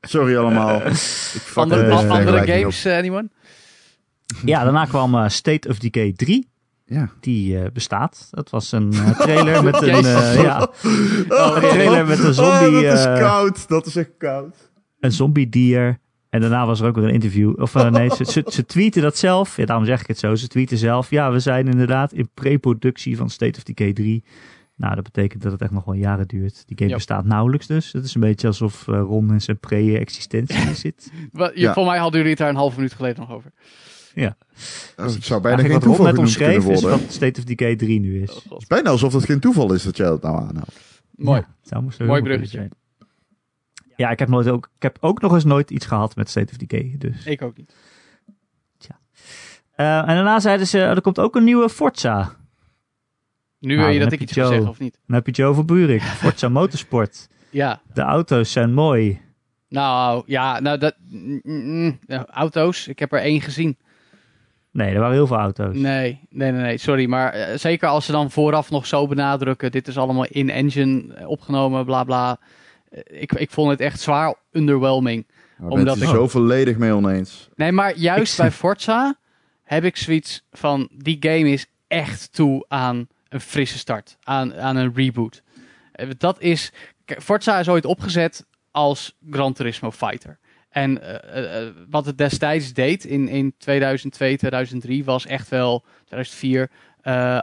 Sorry allemaal. Ik fuck Andere, deze eh, andere vergelijking games, eh, anyone? Ja, daarna kwam eh, State of Decay 3. op. Ja. Die eh, bestaat. Dat was een eh, trailer met een... Eh, ja, Oh, een trailer met een zombie... Oh, dat is koud. Dat is echt koud. een zombie dier. En daarna was er ook weer een interview. Of eh, nee, ze, ze, ze tweeten dat zelf. Ja, daarom zeg ik het zo. Ze tweeten zelf. Ja, we zijn inderdaad in pre-productie van State of Decay 3. Nou, dat betekent dat het echt nog wel jaren duurt. Die game Ja. bestaat nauwelijks dus. Het is een beetje alsof eh, Ron in zijn pre-existentie zit. Ja. Voor mij hadden jullie het daar een halve minuut geleden nog over. Ja. Oh, het zou bijna Eigenlijk geen wat Ron toeval net genoemd kunnen omschreef is worden. wat State of Decay 3 nu is. Oh. Het is bijna alsof het geen toeval is dat jij dat nou aanhaalt. Mooi. Ja, Mooi bruggetje. zijn. Ja, ik heb, nooit ook, ik heb ook nog eens nooit iets gehad met State of Decay. Dus. Ik ook niet. Eh, en daarna zeiden ze, er komt ook een nieuwe Forza. Nu Nou, wil je dat ik iets Joe. zeggen of niet? Dan heb je Joe van Buurik, Forza Motorsport. Ja. De auto's zijn mooi. Nou, ja, nou dat... mm, mm, mm, auto's, ik heb er één gezien. Nee, er waren heel veel auto's. Nee, nee, nee, nee, sorry. Maar eh, zeker als ze dan vooraf nog zo benadrukken, dit is allemaal in-engine opgenomen, bla bla. Ik, ik vond het echt zwaar underwhelming. Daar Omdat ik- zo volledig mee oneens. Nee, maar juist bij Forza heb ik zoiets van, die game is echt toe aan een frisse start, aan, aan een reboot. Eh, Dat is. Forza is ooit opgezet als Gran Turismo Fighter. En eh, eh, wat het destijds deed in, in 2002, 2003 was echt wel 2004. eh, eh,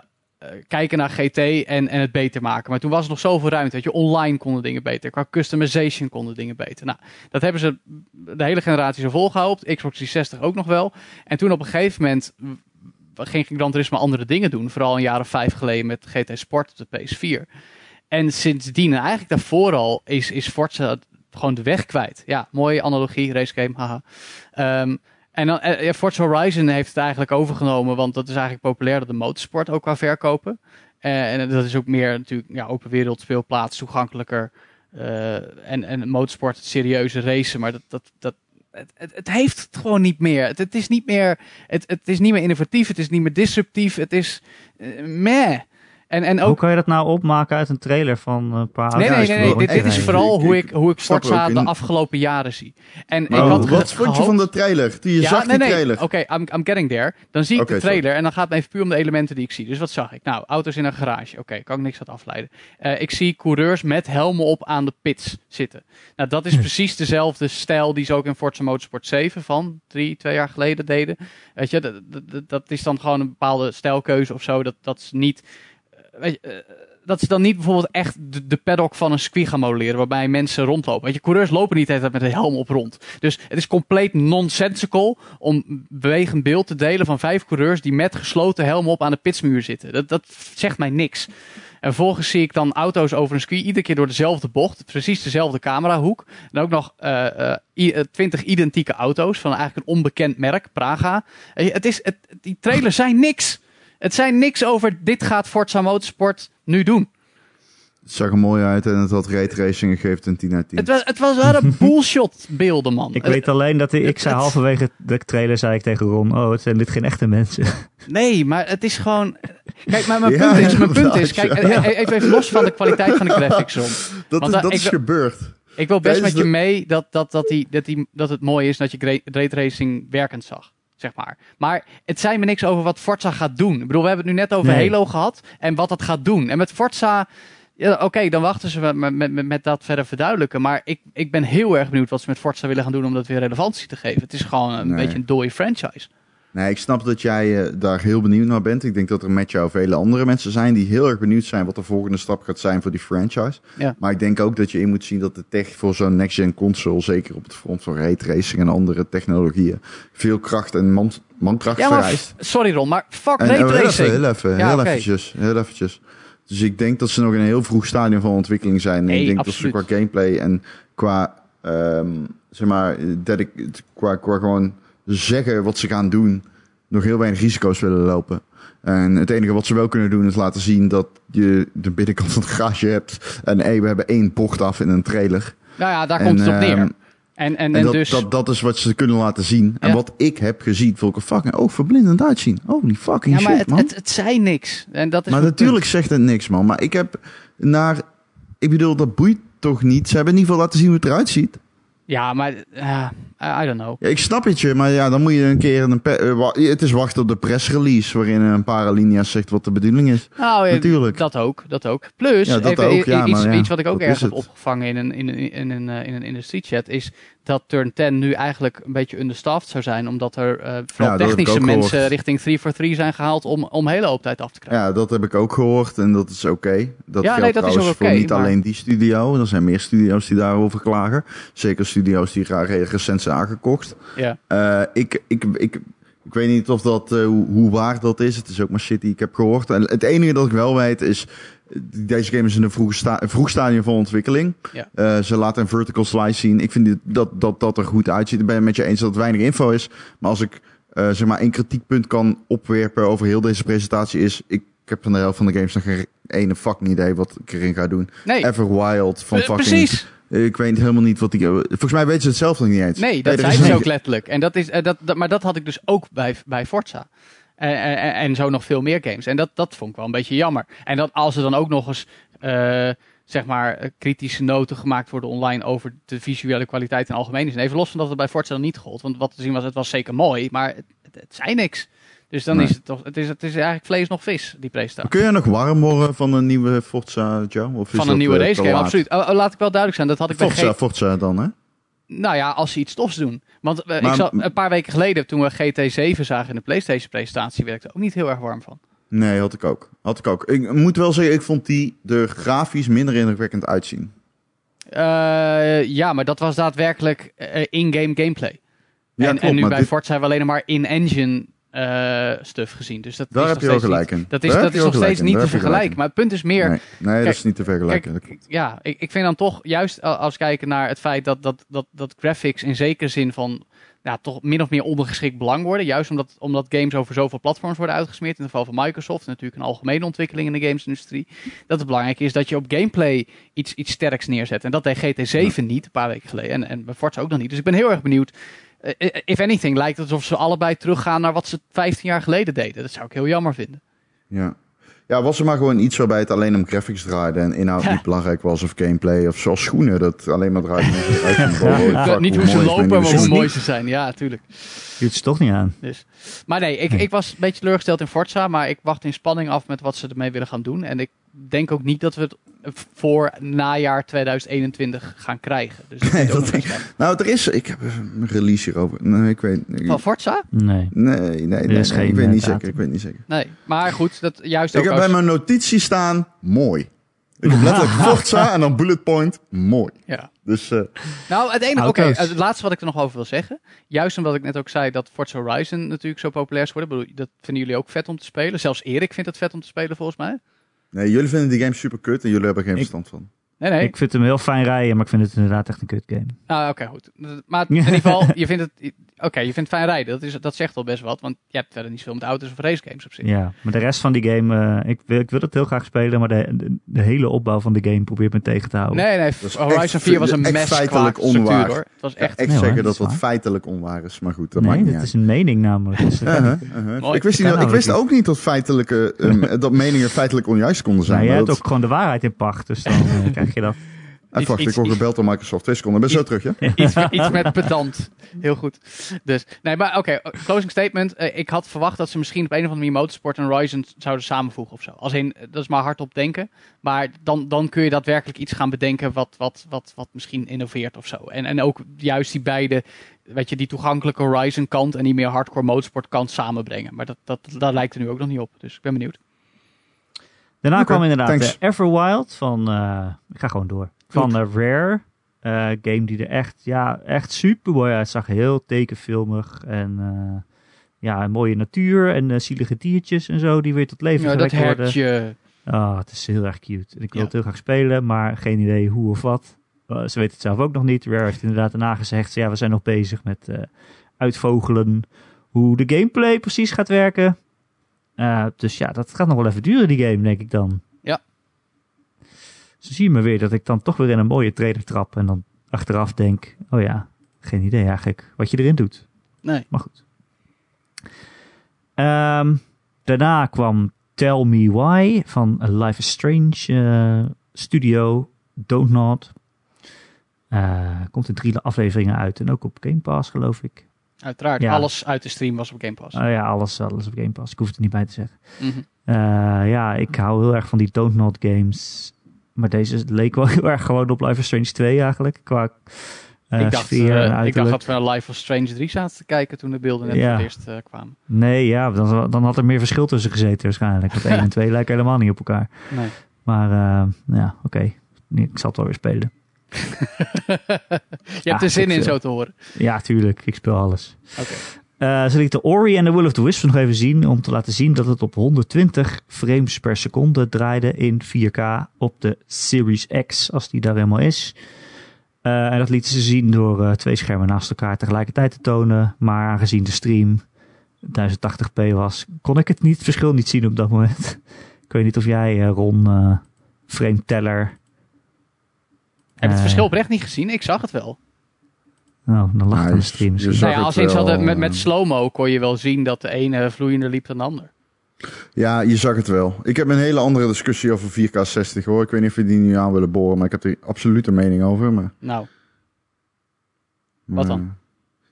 kijken naar GT en, en het beter maken. Maar toen was er nog zoveel ruimte. Weet je, online konden dingen beter. Qua customization konden dingen beter. Nou, dat hebben ze de hele generatie zo volgehouden. Xbox 360 ook nog wel. En toen op een gegeven moment ging Gran Turismo andere dingen doen. Vooral een jaar of vijf geleden met GT Sport op de PS4. En sindsdien, en eigenlijk daarvoor al, is, is Forza gewoon de weg kwijt. Ja, mooie analogie, racegame, haha. Ehm, en dan, eh, Forza Horizon heeft het eigenlijk overgenomen, want dat is eigenlijk populairder dan motorsport, ook qua verkopen. Eh, en dat is ook meer natuurlijk ja, open wereld, speelplaats, toegankelijker. eh, en, en motorsport, het serieuze racen, maar dat, dat, dat, het, het, het heeft het gewoon niet meer. Het, is niet meer. Het, het is niet meer innovatief, het is niet meer disruptief, het is eh, meh. En, en Hoe ook kan je dat nou opmaken uit een trailer van een paar Nee, nee, nee, nee. Dit, dit is vooral ik- hoe ik hoe ik Forza ook de in- afgelopen jaren zie. En Maar ik had wat vond je van de trailer? Die je ja, zag nee, die nee. trailer. Oké, I'm, I'm getting there. Dan zie ik de trailer en dan gaat het me even puur om de elementen die ik zie. Dus wat zag ik? Nou, auto's in een garage. Oké, kan ik niks uit afleiden. Eh, ik zie coureurs met helmen op aan de pits zitten. Nou, dat is precies dezelfde stijl die ze ook in Forza Motorsport 7 van drie, twee jaar geleden deden. Weet je, dat, dat, dat is dan gewoon een bepaalde stijlkeuze of zo. Dat, dat is niet... Weet eh, dat ze dan niet bijvoorbeeld echt de, paddock van een circuit gaan modelleren, waarbij mensen rondlopen. Weet je, coureurs lopen niet de hele tijd met een helm op rond. Dus het is compleet nonsensical om bewegend beeld te delen van vijf coureurs die met gesloten helm op aan de pitsmuur zitten. Dat, dat zegt mij niks. En vervolgens zie ik dan auto's over een circuit, iedere keer door dezelfde bocht, precies dezelfde camerahoek. En ook nog eh, eh, twintig identieke auto's van eigenlijk een onbekend merk, Praga. Het is, die trailers zijn niks. Het zijn niks over dit gaat Forza Motorsport nu doen. Het zag er mooi uit en het had raytracing en geeft een 10 uit 10. Het, was, het was waren bullshot beelden, man. Ik weet alleen dat ik, ik zei halverwege de trailer zei ik tegen Ron, oh, het zijn dit geen echte mensen. Nee, maar het is gewoon... Kijk, maar mijn Ja, punt is, mijn punt is kijk, ja. even, even los van de kwaliteit van de graphics, Ron. dat is, dat is wil- gebeurd. Ik wil best Tijdens met je mee dat, dat, dat, die, dat, die, dat het mooi is dat je raytracing werkend zag. Zeg maar. maar het zei me niks over wat Forza gaat doen. Ik bedoel, we hebben het nu net over Nee. Halo gehad en wat dat gaat doen. En met Forza, ja, oké, dan wachten ze met, met, met, met dat verder verduidelijken. Maar ik, ik ben heel erg benieuwd wat ze met Forza willen gaan doen om dat weer relevantie te geven. Het is gewoon een Nee. beetje een dode franchise. Nee, ik snap dat jij eh, daar heel benieuwd naar bent. Ik denk dat er met jou vele andere mensen zijn die heel erg benieuwd zijn wat de volgende stap gaat zijn voor die franchise. Ja. Maar ik denk ook dat je in moet zien dat de tech voor zo'n next-gen console, zeker op het front van raytracing en andere technologieën, veel kracht en man, mankracht Ja, vereist. sorry Ron, maar fuck En, oh, heel even, raytracing. heel Ja, eventjes, heel eventjes. Dus ik denk dat ze nog in een heel vroeg stadium van ontwikkeling zijn. En ik denk absoluut. dat ze qua gameplay en qua, ehm, zeg maar, dedic- qua, qua gewoon zeggen wat ze gaan doen, nog heel weinig risico's willen lopen. En het enige wat ze wel kunnen doen is laten zien dat je de binnenkant van het garage hebt. En hey, we hebben één bocht af in een trailer. Nou ja, daar En, komt het op ehm, neer. En, en, en, En dat, dus... dat, dat is wat ze kunnen laten zien. En wat ik heb gezien, vond ik er fucking ook verblindend uitzien. Holy fucking ja, maar shit, het, man. het, het zei niks. En dat is Maar natuurlijk zegt het niks, man. Maar ik heb naar... Ik bedoel, dat boeit toch niet? Ze hebben in ieder geval laten zien hoe het eruit ziet. Ja, maar... I don't know. Ja, ik snap het je, maar ja, dan moet je een keer... Een eh, het is wachten op de pressrelease... waarin een paar alinea's zegt wat de bedoeling is. Nou, eh, Natuurlijk. Dat ook, dat ook. Plus, Ja, dat even ook, i- ja, iets, maar iets wat ik ook ergens heb opgevangen in een, in een, in een, eh, in een industriechat, is dat Turn 10 nu eigenlijk een beetje understaffed zou zijn, omdat er eh, vooral technische mensen gehoord. richting 3 for 3 zijn gehaald om, om hele hoop tijd af te krijgen. Ja, dat heb ik ook gehoord en dat is oké. Dat Ja, geldt nee, dat is ook voor niet maar- alleen die studio. Er zijn meer studio's die daarover klagen. Zeker studio's die graag recent aangekocht. Ja. Eh, ik, ik, ik, ik weet niet of dat, eh, hoe, waar dat is. Het is ook maar shit die ik heb gehoord. En het enige dat ik wel weet is... Deze game is in een vroeg, sta vroeg stadium van ontwikkeling. Ja. Eh, ze laten een vertical slice zien. Ik vind dat, dat dat er goed uitziet. Ik ben het met je eens dat het weinig info is. Maar als ik eh, zeg maar één kritiekpunt kan opwerpen over heel deze presentatie is... Ik, ik heb van de helft van de games nog geen ene fucking idee wat ik erin ga doen. Nee, Everwild van fucking... precies. Ik weet helemaal niet wat die... Volgens mij weten ze het zelf nog niet eens. Nee, dat is ze ook letterlijk. En dat is, eh, dat, dat, maar dat had ik dus ook bij, bij Forza. En, en, en zo nog veel meer games. En dat, dat vond ik wel een beetje jammer. En dat als er dan ook nog eens, eh, zeg maar, eh, kritische noten gemaakt worden online over de visuele kwaliteit in algemeen is. En even los van dat het bij Forza dan niet gold. Want wat te zien was, het was zeker mooi, maar het, het, het zei niks. Dus dan Nee. is het toch, het is, het is eigenlijk vlees nog vis, die presentatie. Kun je nog warm worden van een nieuwe Forza, Joe? Of is Van een nieuwe eh, te racegame, laat? absoluut. Oh, oh, laat ik wel duidelijk zijn, dat had ik bij Forza, G- Forza dan, hè? Nou ja, als ze iets tofs doen. Want eh, Maar- ik zat, een paar weken geleden, toen we GT7 zagen in de PlayStation-presentatie, werd ik er ook niet heel erg warm van. Nee, had ik ook. Had ik ook. Ik moet wel zeggen, ik vond die er grafisch minder indrukwekkend uitzien. Eh, ja, maar dat was daadwerkelijk in-game gameplay. Ja, en, klopt, en nu bij dit- Forza hebben we alleen maar in-engine eh, stuff gezien. Dus dat Daar is heb je gelijk niet- in. Dat is, Daar dat is nog steeds niet te vergelijken. Maar het punt is meer, Nee, nee dat is niet te vergelijken. kijk, ja, ik, ik vind dan toch juist als kijken naar het feit dat, dat, dat, dat graphics in zekere zin van ja, toch min of meer ondergeschikt belang worden. Juist omdat, omdat games over zoveel platforms worden uitgesmeerd. In het geval van Microsoft. Natuurlijk een algemene ontwikkeling in de gamesindustrie. Dat het belangrijk is dat je op gameplay iets, iets sterks neerzet. En dat deed GT7 niet, een paar weken geleden. En, en bij Forza ook nog niet. Dus ik ben heel erg benieuwd. Eh, eh, if anything, lijkt het alsof ze allebei teruggaan naar wat ze 15 jaar geleden deden. Dat zou ik heel jammer vinden. Ja. ja, was er maar gewoon iets waarbij het alleen om graphics draaide en inhoud Ja. niet belangrijk was of gameplay of zoals schoenen dat alleen maar. Ja. Fuck, niet hoe ze lopen, maar hoe mooi ze zijn. Ja, tuurlijk. Hield ze toch niet aan. Dus. Maar nee, ik, ik was een beetje teleurgesteld in Forza, maar ik wacht in spanning af met wat ze ermee willen gaan doen. En ik denk ook niet dat we het voor najaar 2021 gaan krijgen. Dus ik Nee, dat denk spannend. Nou, er is, ik heb een release hierover. Nee, ik weet, ik, Van Forza? Nee. nee, nee, nee, nee, is geen, ik weet eh, niet datum. zeker. Ik weet niet zeker. Nee, maar goed, dat juist Ik ook heb als- bij mijn notitie staan mooi. Ik heb letterlijk Forza en dan bullet point mooi. Ja. Dus eh, Nou, het enige, oké, het laatste wat ik er nog over wil zeggen. Juist omdat ik net ook zei dat Forza Horizon natuurlijk zo populair is geworden. Ik bedoel, dat vinden jullie ook vet om te spelen. Zelfs Erik vindt het vet om te spelen, volgens mij. Nee, jullie vinden die game super kut en jullie hebben geen Ik- verstand van. Nee, nee. Ik vind hem heel fijn rijden, maar ik vind het inderdaad echt een kut game. Ah, oké, goed. Maar in ieder geval, je vindt het... Oké, je vindt fijn rijden. Dat, is, dat zegt al best wat. Want je hebt verder niet veel met auto's of racegames op zich. Ja, maar de rest van die game, eh, ik, wil, ik wil het heel graag spelen, maar de, de, de hele opbouw van de game probeert me tegen te houden. Nee, nee. Horizon echt- 4 was een mes feitelijk qua structuur, onwaar. hoor. Het was Ja, echt... echt Nee, hoor, zeggen dat wat feitelijk onwaar is, maar goed, dat maakt nee, niet dat uit. is een mening namelijk. Dus, eh, Uh-huh, uh-huh. Ik wist, niet, ik wist ook niet dat, feitelijke, ehm, dat meningen feitelijk onjuist konden zijn. nou, maar hebt dat- ook gewoon de waarheid in pacht, dus dan krijg je dat. Iets- ik word gebeld door Microsoft. Twee seconden, ben zo terug, ja? iets, iets met pedant. Heel goed. Dus, nee, maar oké, closing statement. Eh, ik had verwacht dat ze misschien op een of andere manier Motorsport en Horizon zouden samenvoegen of zo. Als in, eh, dat is maar hardop denken. Maar dan, dan kun je daadwerkelijk iets gaan bedenken wat, wat, wat, wat misschien innoveert of zo. En, en ook juist die beide, weet je, die toegankelijke Horizon kant en die meer hardcore Motorsport kant samenbrengen. Maar dat, dat, dat lijkt er nu ook nog niet op. Dus ik ben benieuwd. Daarna kwam inderdaad thanks. eh, Everwild van, eh, ik ga gewoon door, van eh, Rare. Game die er echt, ja, echt super mooi uitzag. Heel tekenfilmig en ja, een mooie natuur en zielige diertjes en zo die weer tot leven Ja, dat gewekt worden. hertje. Ah, het is heel erg cute. En ik wil Ja. het heel graag spelen, maar geen idee hoe of wat. Ze weten het zelf ook nog niet. Rare heeft inderdaad daarna gezegd, ja, we zijn nog bezig met eh, uitvogelen hoe de gameplay precies gaat werken. Eh, dus ja, dat gaat nog wel even duren, die game, denk ik dan. Ja. Zo zie je me weer dat ik dan toch weer in een mooie trailer trap en dan achteraf denk, oh ja, geen idee eigenlijk wat je erin doet. Nee. Maar goed. Ehm, daarna kwam Tell Me Why van Life is Strange eh, Studio Don't Nod. Eh, komt in drie afleveringen uit en ook op Game Pass geloof ik. Uiteraard. Ja. Alles uit de stream was op Game Pass. Oh ja, alles, alles op Game Pass. Ik hoef het er niet bij te zeggen. Eh, ja, ik hou heel erg van die Don't Nod games. Maar deze leek wel heel erg gewoon op Life is Strange 2 eigenlijk. Qua eh, ik, dacht, sfeer eh, ik dacht dat we naar Life of Strange 3 zaten te kijken toen de beelden net Ja. voor het eerst kwamen. Nee, ja, dan, dan had er meer verschil tussen gezeten waarschijnlijk. Want 1 en 2 lijken helemaal niet op elkaar. Nee. Maar ja, oké. Ik zal het wel weer spelen. Je hebt er zin ik in zo te horen. Ja, tuurlijk. Ik speel alles. Oké. Eh zal ik de Ori en de Will of the Wisps nog even zien. Om te laten zien dat het op 120 frames per seconde draaide in 4K op de Series X. Als die daar helemaal is. Eh, en dat lieten ze zien door eh, twee schermen naast elkaar tegelijkertijd te tonen. Maar aangezien de stream 1080p was, kon ik het niet, verschil niet zien op dat moment. ik weet niet of jij, eh, Ron, eh frame teller. Heb je het eh, verschil oprecht niet gezien? Ik zag het wel. Nou, dan lag aan de je- stream. je Nou ja, het als wel, hadden, met, met eh, slow-mo kon je wel zien dat de ene vloeiender liep dan de ander. Ja, je zag het wel. Ik heb een hele andere discussie over 4K 60 hoor. Ik weet niet of we die nu aan willen boren, maar ik heb er absoluut een mening over. Maar, Nou, maar- Wat dan?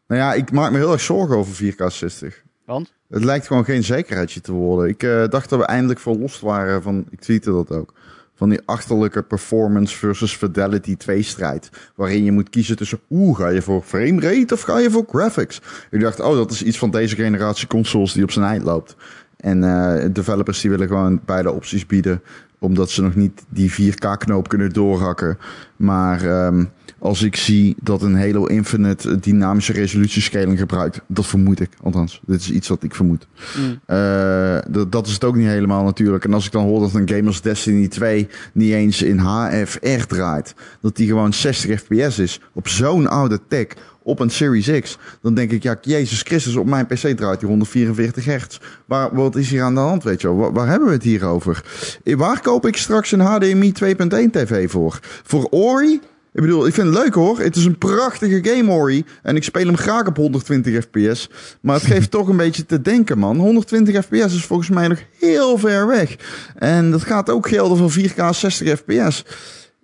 Nou ja, ik maak me heel erg zorgen over 4K 60. Want? Het lijkt gewoon geen zekerheidje te worden. Ik uh, dacht dat we eindelijk verlost waren van, ik tweette dat ook, van die achterlijke performance versus fidelity 2 strijd. Waarin je moet kiezen tussen, oeh, ga je voor frame rate of ga je voor graphics? Ik dacht, oh, dat is iets van deze generatie consoles die op zijn eind loopt. En uh, developers die willen gewoon beide opties bieden omdat ze nog niet die 4K-knoop kunnen doorhakken. Maar um, als ik zie dat een Halo Infinite dynamische resolutiescaling gebruikt, dat vermoed ik. Althans, dit is iets wat ik vermoed. Mm. Uh, dat is het ook niet helemaal natuurlijk. En als ik dan hoor dat een game als Destiny 2 niet eens in HFR draait, dat die gewoon 60 fps is op zo'n oude tech op een Series X. Dan denk ik, ja, Jezus Christus, op mijn PC draait die 144 hertz. Waar, wat is hier aan de hand, weet je wel? Waar, waar hebben we het hier over? Eh, waar koop ik straks een HDMI 2.1 TV voor? Voor Ori? Ik bedoel, ik vind het leuk hoor. Het is een prachtige game, Ori. En ik speel hem graag op 120 fps. Maar het geeft toch een beetje te denken, man. 120 fps is volgens mij nog heel ver weg. En dat gaat ook gelden voor 4K 60 fps.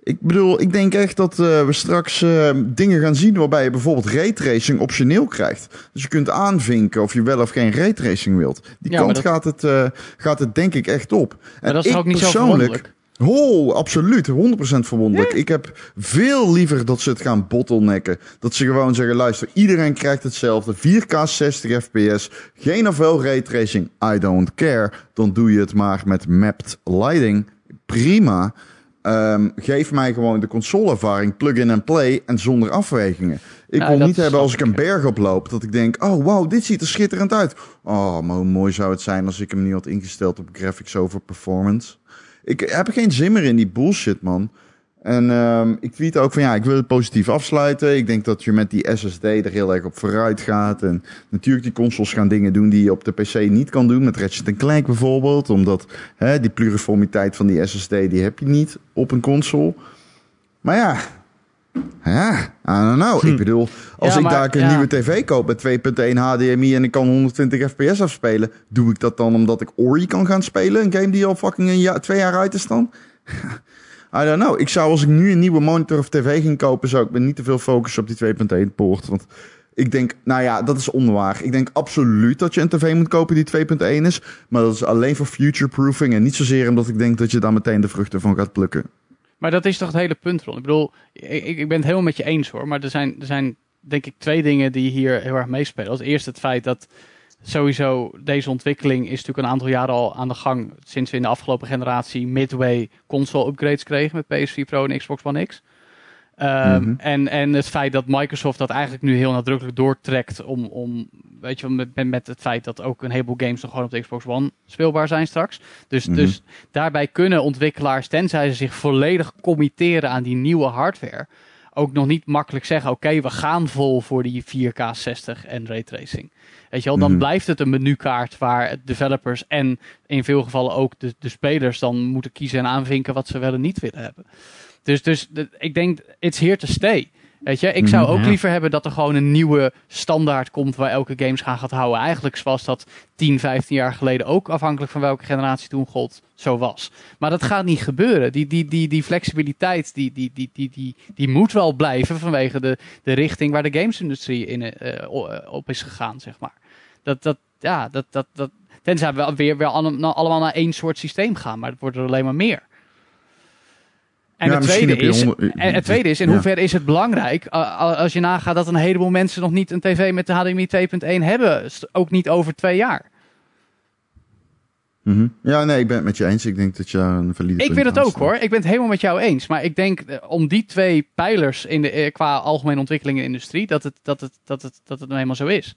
Ik bedoel, ik denk echt dat uh, we straks uh, dingen gaan zien waarbij je bijvoorbeeld raytracing optioneel krijgt. Dus je kunt aanvinken of je wel of geen raytracing wilt. Die ja, kant dat... gaat, het, uh, gaat het denk ik echt op. En dat is ook niet zo verwonderlijk. Oh, absoluut. 100% verwonderlijk. Ja. Ik heb veel liever dat ze het gaan bottlenecken. Dat ze gewoon zeggen, luister, iedereen krijgt hetzelfde. 4K 60 fps. Geen ofwel raytracing. I don't care. Dan doe je het maar met mapped lighting. Prima. Um, geef mij gewoon de consoleervaring, plug-in en play en zonder afwegingen. Ik wil niet hebben als ik een berg oploop dat ik denk, oh wow, dit ziet er schitterend uit. Oh, maar hoe mooi zou het zijn als ik hem niet had ingesteld op graphics over performance. Ik heb geen zin meer in die bullshit, man. En um, ik tweet ook van ja, ik wil het positief afsluiten. Ik denk dat je met die SSD er heel erg op vooruit gaat. En natuurlijk, die consoles gaan dingen doen die je op de PC niet kan doen. Met Ratchet Clank bijvoorbeeld. Omdat hè, die pluriformiteit van die SSD, die heb je niet op een console. Maar ja, ja, I don't know. Hm. Ik bedoel, als ja, ik daar een ja. nieuwe tv koop met 2.1 HDMI en ik kan 120 fps afspelen, doe ik dat dan omdat ik Ori kan gaan spelen? Een game die al fucking een jaar, twee jaar uit is dan? I don't know. Ik zou als ik nu een nieuwe monitor of tv ging kopen, zou ik me niet te veel focussen op die 2.1 poort. Want ik denk, nou ja, dat is onwaar. Ik denk absoluut dat je een tv moet kopen die 2.1 is. Maar dat is alleen voor future-proofing en niet zozeer omdat ik denk dat je daar meteen de vruchten van gaat plukken. Maar dat is toch het hele punt, Ron. Ik bedoel, ik, ik ben het helemaal met je eens hoor. Maar er zijn, er zijn denk ik twee dingen die hier heel erg meespelen. Als eerste het feit dat sowieso, deze ontwikkeling is natuurlijk een aantal jaren al aan de gang. Sinds we in de afgelopen generatie midway console upgrades kregen met PS4 Pro en Xbox One X. Um, mm-hmm. en, en het feit dat Microsoft dat eigenlijk nu heel nadrukkelijk doortrekt om, om weet je, met, met het feit dat ook een heleboel games nog gewoon op de Xbox One speelbaar zijn straks. Dus, mm-hmm. dus daarbij kunnen ontwikkelaars, tenzij ze zich volledig committeren aan die nieuwe hardware, ook nog niet makkelijk zeggen: oké, we gaan vol voor die 4K 60 en raytracing. Weet je wel, dan mm blijft het een menukaart waar developers en in veel gevallen ook de, de spelers dan moeten kiezen en aanvinken wat ze wel en niet willen hebben. Dus, dus ik denk, it's here to stay. Weet je, ik zou mhm, ook liever hebben dat er gewoon een nieuwe standaard komt waar elke games gaan gaat houden. Eigenlijk zoals dat 10, 15 jaar geleden ook, afhankelijk van welke generatie toen gold, zo was. Maar dat gaat niet gebeuren. Die, die, die, die flexibiliteit, die, die, die, die, die, die moet wel blijven vanwege de, de richting waar de gamesindustrie in, uh, op is gegaan, zeg maar. Dat, dat, ja, dat, dat, dat, tenzij we weer, weer allemaal naar één soort systeem gaan, maar het wordt er alleen maar meer. En, ja, het, tweede is, het tweede is, in ja. hoeverre is het belangrijk als je nagaat dat een heleboel mensen nog niet een tv met de HDMI 2.1 hebben, ook niet over twee jaar. Mm -hmm. Ja, nee, ik ben het met je eens. Ik denk dat je een valide. Ik vind het ook hoor. Ik ben het helemaal met jou eens. Maar ik denk eh, om die twee pijlers in de, eh, qua algemene ontwikkeling in de industrie, dat het, dat het, dat het, dat het nou helemaal zo is.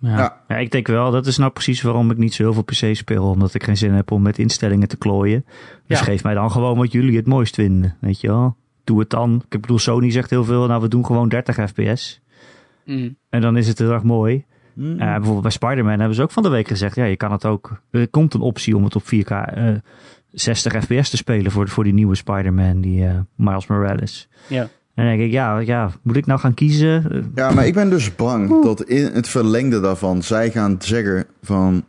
Ja. ja. ik denk wel, dat is nou precies waarom ik niet zo heel veel PC speel. Omdat ik geen zin heb om met instellingen te klooien. Dus geef mij dan gewoon wat jullie het mooist vinden. Weet je wel? Doe het dan. Ik bedoel, Sony zegt heel veel, nou we doen gewoon 30 fps. Mm. En dan is het heel erg mooi. Mm. Uh, bijvoorbeeld bij Spider-Man hebben ze ook van de week gezegd, ja, je kan het ook. Er komt een optie om het op 4K uh, 60 fps te spelen voor, voor die nieuwe Spider-Man, die uh, Miles Morales. Ja. En dan denk ik, ja, ja, moet ik nou gaan kiezen? Ja, maar ik ben dus bang dat in het verlengde daarvan zij gaan zeggen van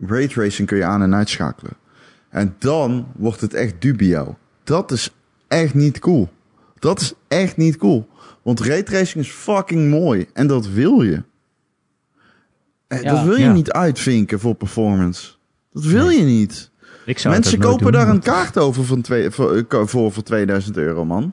raytracing kun je aan en uitschakelen. En dan wordt het echt dubio. Dat is echt niet cool. Dat is echt niet cool. Want raytracing is fucking mooi en dat wil je. Eh, Ja. Dat wil je Ja. niet uitvinken voor performance. Dat wil je niet. Mensen kopen doen, daar een kaart over van twee, voor, eh, voor, voor 2000 euro, man.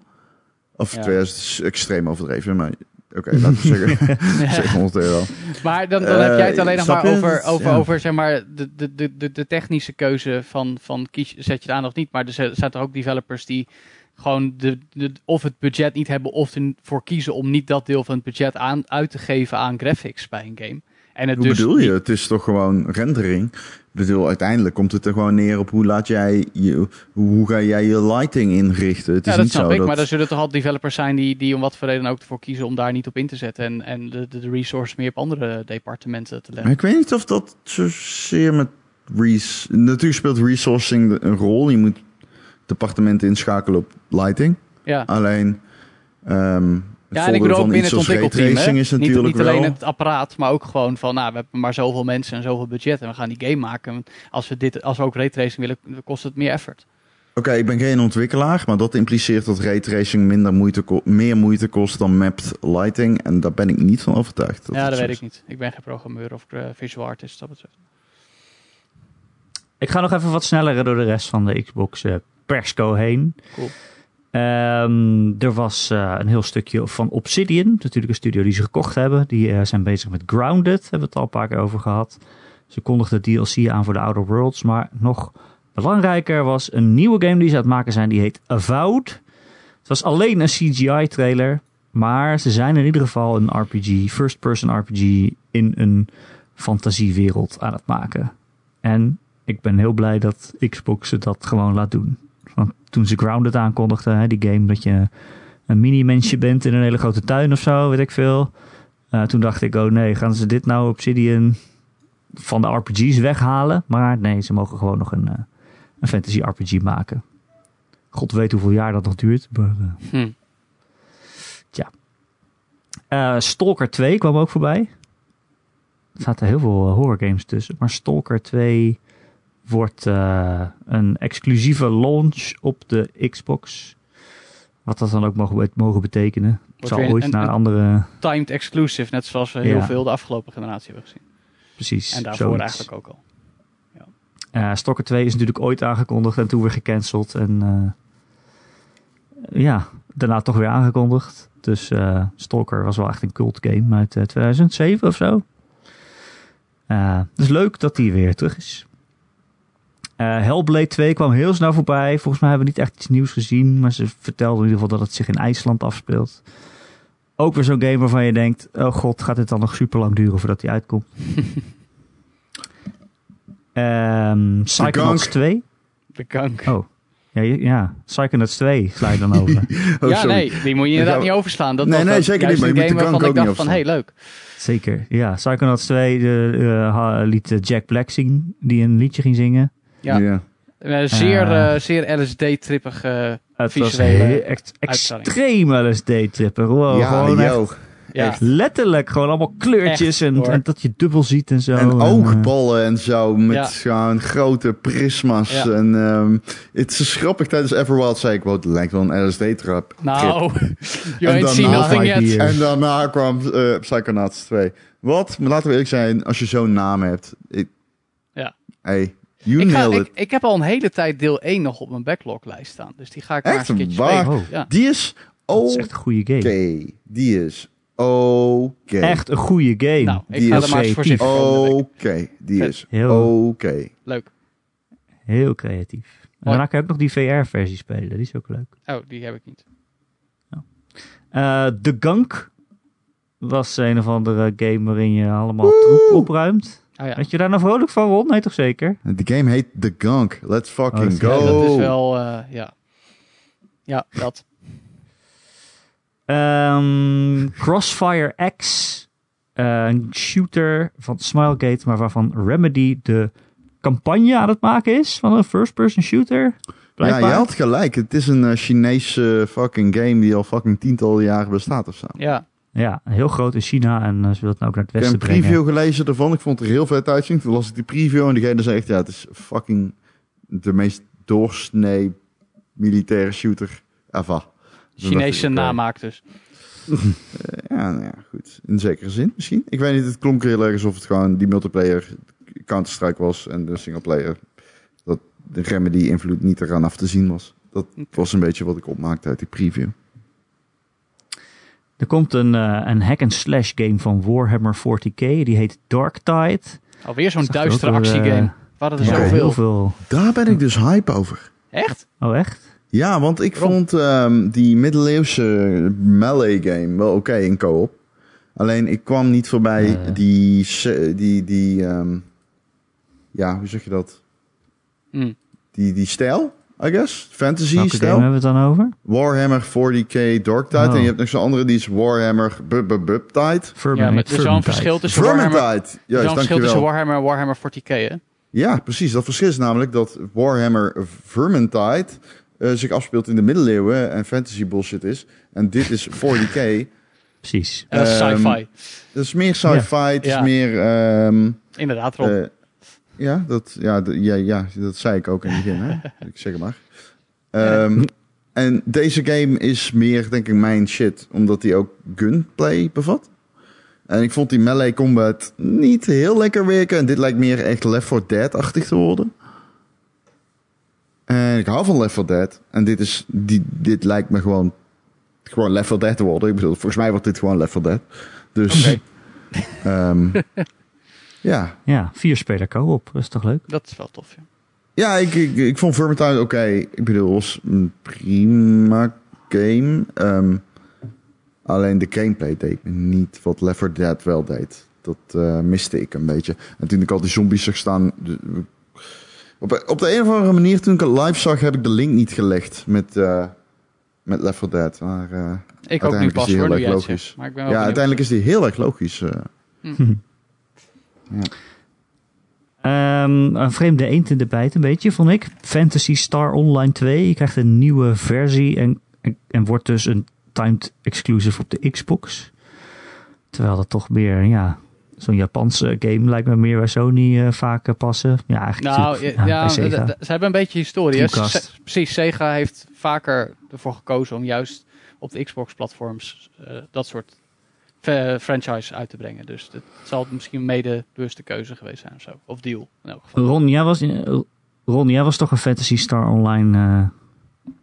Of Ja. 2000 is extreem overdreven, maar oké, laten we zeggen 700 euro. Maar dan, dan Eh, heb jij het alleen nog maar over, over, ja. over zeg maar, de, de, de, de, technische keuze van, van kies, zet je het aan of niet. Maar er zijn er ook developers die gewoon de, de, of het budget niet hebben of ervoor kiezen om niet dat deel van het budget aan, uit te geven aan graphics bij een game. En het Hoe dus bedoel je? Het is toch gewoon rendering? Ik bedoel, uiteindelijk komt het er gewoon neer op hoe laat jij je, hoe ga jij je lighting inrichten. Het is ja, dat niet snap zo ik. dat... Maar er zullen toch al developers zijn die, die om wat voor reden ook ervoor kiezen om daar niet op in te zetten. En, en de, de, resources meer op andere departementen te Maar leggen. ik weet niet of dat zozeer met... Res Natuurlijk speelt resourcing een rol. Je moet departementen inschakelen op lighting. Ja. Alleen... ehm Ja, en ik bedoel ook binnen het ontwikkelteam. hè. raytracing is Niet, natuurlijk niet alleen wel... het apparaat, maar ook gewoon van, nou, we hebben maar zoveel mensen en zoveel budget en we gaan die game maken. Als we, dit, als we ook raytracing willen, kost het meer effort. Oké, ik ben geen ontwikkelaar, maar dat impliceert dat raytracing minder moeite ko- meer moeite kost dan mapped lighting. En daar ben ik niet van overtuigd. ja, dat weet is. ik niet. Ik ben geen programmeur of eh, visual artist, dat betreft. Ik ga nog even wat sneller door de rest van de Xbox eh, persco heen. Cool. Ehm, er was eh, een heel stukje van Obsidian, natuurlijk een studio die ze gekocht hebben. Die eh, zijn bezig met Grounded, hebben we het al een paar keer over gehad. Ze kondigden DLC aan voor de Outer Worlds, maar nog belangrijker was een nieuwe game die ze aan het maken zijn, die heet Avowed. Het was alleen een CGI-trailer, maar ze zijn in ieder geval een RPG, first-person RPG in een fantasiewereld aan het maken. En ik ben heel blij dat Xbox ze dat gewoon laat doen. Toen ze Grounded aankondigden, hè, die game dat je een mini-mensje bent in een hele grote tuin of zo, weet ik veel. Eh, toen dacht ik, oh nee, gaan ze dit nou Obsidian van de RPG's weghalen? Maar nee, ze mogen gewoon nog een, eh, een fantasy RPG maken. God weet hoeveel jaar dat nog duurt. Maar, eh, Hm. eh, Stalker 2 kwam ook voorbij. Er zaten heel veel horror games tussen. Maar Stalker 2 wordt eh, een exclusieve launch op de Xbox. Wat dat dan ook mogen, mogen betekenen. Het zal ooit een- naar een- andere... Timed exclusive, net zoals we heel Ja. veel de afgelopen generatie hebben gezien. Precies, En daarvoor zoiets. eigenlijk ook al. Eh, Stalker 2 is natuurlijk ooit aangekondigd en toen weer gecanceld. En eh, ja, daarna toch weer aangekondigd. Dus Stalker was wel echt een cult game uit eh, 2007 of zo. Dus leuk dat die weer terug is. Eh, Hellblade 2 kwam heel snel voorbij. Volgens mij hebben we niet echt iets nieuws gezien. Maar ze vertelden in ieder geval dat het zich in IJsland afspeelt. Ook weer zo'n game waarvan je denkt... Oh god, gaat dit dan nog super lang duren voordat die uitkomt? Ehm Psychonauts Gank. 2. De kank. Oh. Ja, ja, Psychonauts 2 sla je dan over. Oh, ja, sorry. nee, die moet je inderdaad niet overslaan. Dat Nee, was nee, dat- zeker juist niet, maar je moet game de kank waarvan ik ook dacht niet van, hey, leuk. Zeker, ja. Psychonauts 2 de, eh, ha- liet eh, Jack Black zien, die een liedje ging zingen. Ja. Ja. Eh, zeer, Eh. eh, zeer LSD-trippig. eh, Het was Visuele extreem LSD-trippen. Wow, ja, gewoon echt ja. Echt. letterlijk gewoon allemaal kleurtjes Echt, en, dat je dubbel ziet en zo. En eh, oogballen en zo, met Ja. gewoon grote prisma's. Ja. En ehm, het is grappig, tijdens Everwild zei ik, wow, het lijkt wel een LSD-trap. Nou, you En ain't seen daarna- nothing yet. En daarna kwam eh Psychonauts 2. Wat? Maar laten we eerlijk zijn, als je zo'n naam hebt. Ik, Ja. Hey, you Ik, ga, nailed ik, it. ik heb al een hele tijd deel 1 nog op mijn backloglijst staan. Dus die ga ik maar Echt eens een keertje waar? spelen. Oh. Ja. Die is dat is oké. echt een goede game. Die is oké. Echt een goede game. Nou, ik Die ga is er maar eens voor. Oké, die is Heel- oké. Leuk. Heel creatief. En daarna kan je ook nog die VR-versie spelen. Die is ook leuk. Oh, die heb ik niet. Eh The Gunk was een of andere game waarin je allemaal troep opruimt. Oh ja. Weet je daar nou vrolijk van, Ron? Nee, toch zeker? De game heet The Gunk. Let's fucking Oh, go. Ja, dat is wel, eh, ja. Ja, dat. Ehm, Crossfire X. eh, een shooter van Smilegate, maar waarvan Remedy de campagne aan het maken is. Van een first-person shooter. Ja, je had gelijk. Het is een eh, Chinese fucking game die al fucking tientallen jaren bestaat of zo. Ja. Ja, heel groot in China en eh, ze willen het nou ook naar het Ik heb westen een brengen. preview gelezen ervan. Ik vond het er heel vet uitzien. Toen las ik die preview en degene zei echt, ja, het is fucking de meest doorsnee militaire shooter ever. Chinese ik, namaak dus. Ja, nou ja, goed. In zekere zin misschien. Ik weet niet, het klonk heel erg alsof het gewoon die multiplayer Counter-Strike was en de singleplayer. Dat de Remedy-invloed niet eraan af te zien was. Dat was een beetje wat ik opmaakte uit die preview. Er komt een, eh, een hack-and-slash game van Warhammer 40k. Die heet Darktide. Alweer zo'n er duistere actiegame. eh, hadden er Heel zoveel. veel. Daar ben ik dus hype over. Echt? Oh, echt? Ja, want ik Waarom? vond ehm, die middeleeuwse melee game wel oké in co-op. Alleen ik kwam niet voorbij die, die, die ehm, ja, hoe zeg je dat? Hm. Die, die stijl, I guess. Fantasy Welke game stijl. hebben we het dan over? Warhammer 40k Dark Tide. Oh. En je hebt nog zo'n andere, die is Warhammer Bub Bub Bub Tide. Vermintide. Ja, maar er is wel een verschil tussen Warhammer, er is Juist, een verschil tussen dankjewel. Warhammer en Warhammer 40k, hè? Ja, precies. Dat verschil is namelijk dat Warhammer Vermintide eh, zich afspeelt in de middeleeuwen en fantasy bullshit is. En dit is 40k. Precies. En dat is Ehm, sci-fi. Dat is meer sci-fi, het is Ja. meer... ehm, Inderdaad, Rob. eh, ja, dat, ja, ja, ja, dat zei ik ook in het begin. Hè? ik zeg het maar. Ehm, en deze game is meer, denk ik, mijn shit. Omdat die ook gunplay bevat. En ik vond die melee combat niet heel lekker werken. En dit lijkt meer echt Left 4 Dead-achtig te worden. En ik hou van Left 4 Dead. En dit, is, die, dit lijkt me gewoon, gewoon Left 4 Dead te worden. Ik bedoel, volgens mij wordt dit gewoon Left 4 Dead. Dus... Oké. ehm, ja, Ja, vier speler co-op. Dat is toch leuk? Dat is wel tof, ja. Ja, ik, ik, ik vond Vermintide oké. Ik bedoel, het was een prima game. Ehm, alleen de gameplay deed me niet wat Left 4 Dead wel deed. Dat eh, miste ik een beetje. En toen ik al die zombies zag staan... de- op, op de een of andere manier, toen ik het live zag, heb ik de link niet gelegd met, eh, met Left 4 Dead. Maar eh, Ik ook nu Uiteindelijk is pas die heel erg logisch. Maar ik ben wel ja, benieuwd. uiteindelijk is die heel erg logisch. Eh. Ehm, een vreemde eend in de bijt een beetje, vond ik. Fantasy Star Online 2. Je krijgt een nieuwe versie en, en, en wordt dus een timed exclusive op de Xbox. Terwijl dat toch meer, ja, zo'n Japanse game lijkt me meer bij Sony eh, vaak eh, passen. Ja, eigenlijk Nou, ja, ze hebben een beetje historie. Se- Precies, Sega heeft vaker ervoor gekozen om juist op de Xbox-platforms eh, dat soort franchise uit te brengen. Dus het zal misschien mede bewuste keuze geweest zijn of zo. Of deal, in elk geval. Ron, jij was, Ron, jij was toch een Fantasy Star Online eh,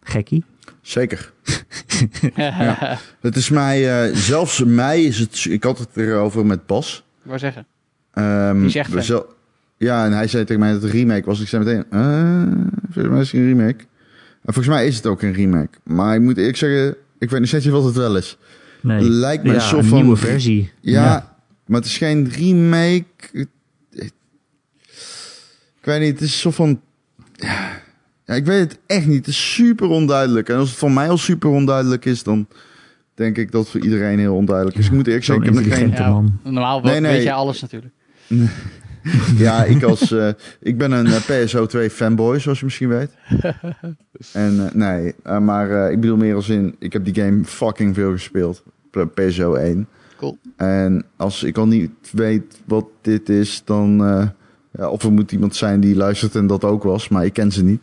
gekkie? Zeker. Het is mij, eh, zelfs mij is het... Ik had het erover met Bas. Wou zeggen. Ehm, Die zel- ja, en hij zei tegen mij dat het een remake was. Ik zei meteen, eh, volgens mij is het een remake. En volgens mij is het ook een remake. Maar ik moet eerlijk zeggen, ik weet steeds niet wat het wel is. Nee. Lijkt me ja, een soort een van... nieuwe versie. Ja, maar het is geen remake. Ik weet niet, het is een soort van... Ja, ik weet het echt niet. Het is super onduidelijk. En als het voor mij al super onduidelijk is, dan denk ik dat het voor iedereen heel onduidelijk is. ik moet eerlijk zeggen, ik heb nog geen... Ja, man. normaal Nee, weet nee. jij alles natuurlijk. Ja, ik als eh, ik ben een eh, PSO2 fanboy, zoals je misschien weet. En eh, nee, maar eh, ik bedoel meer als in, ik heb die game fucking veel gespeeld. PSO 1. Cool. En als ik al niet weet wat dit is, dan eh, ja, of er moet iemand zijn die luistert en dat ook was, maar ik ken ze niet.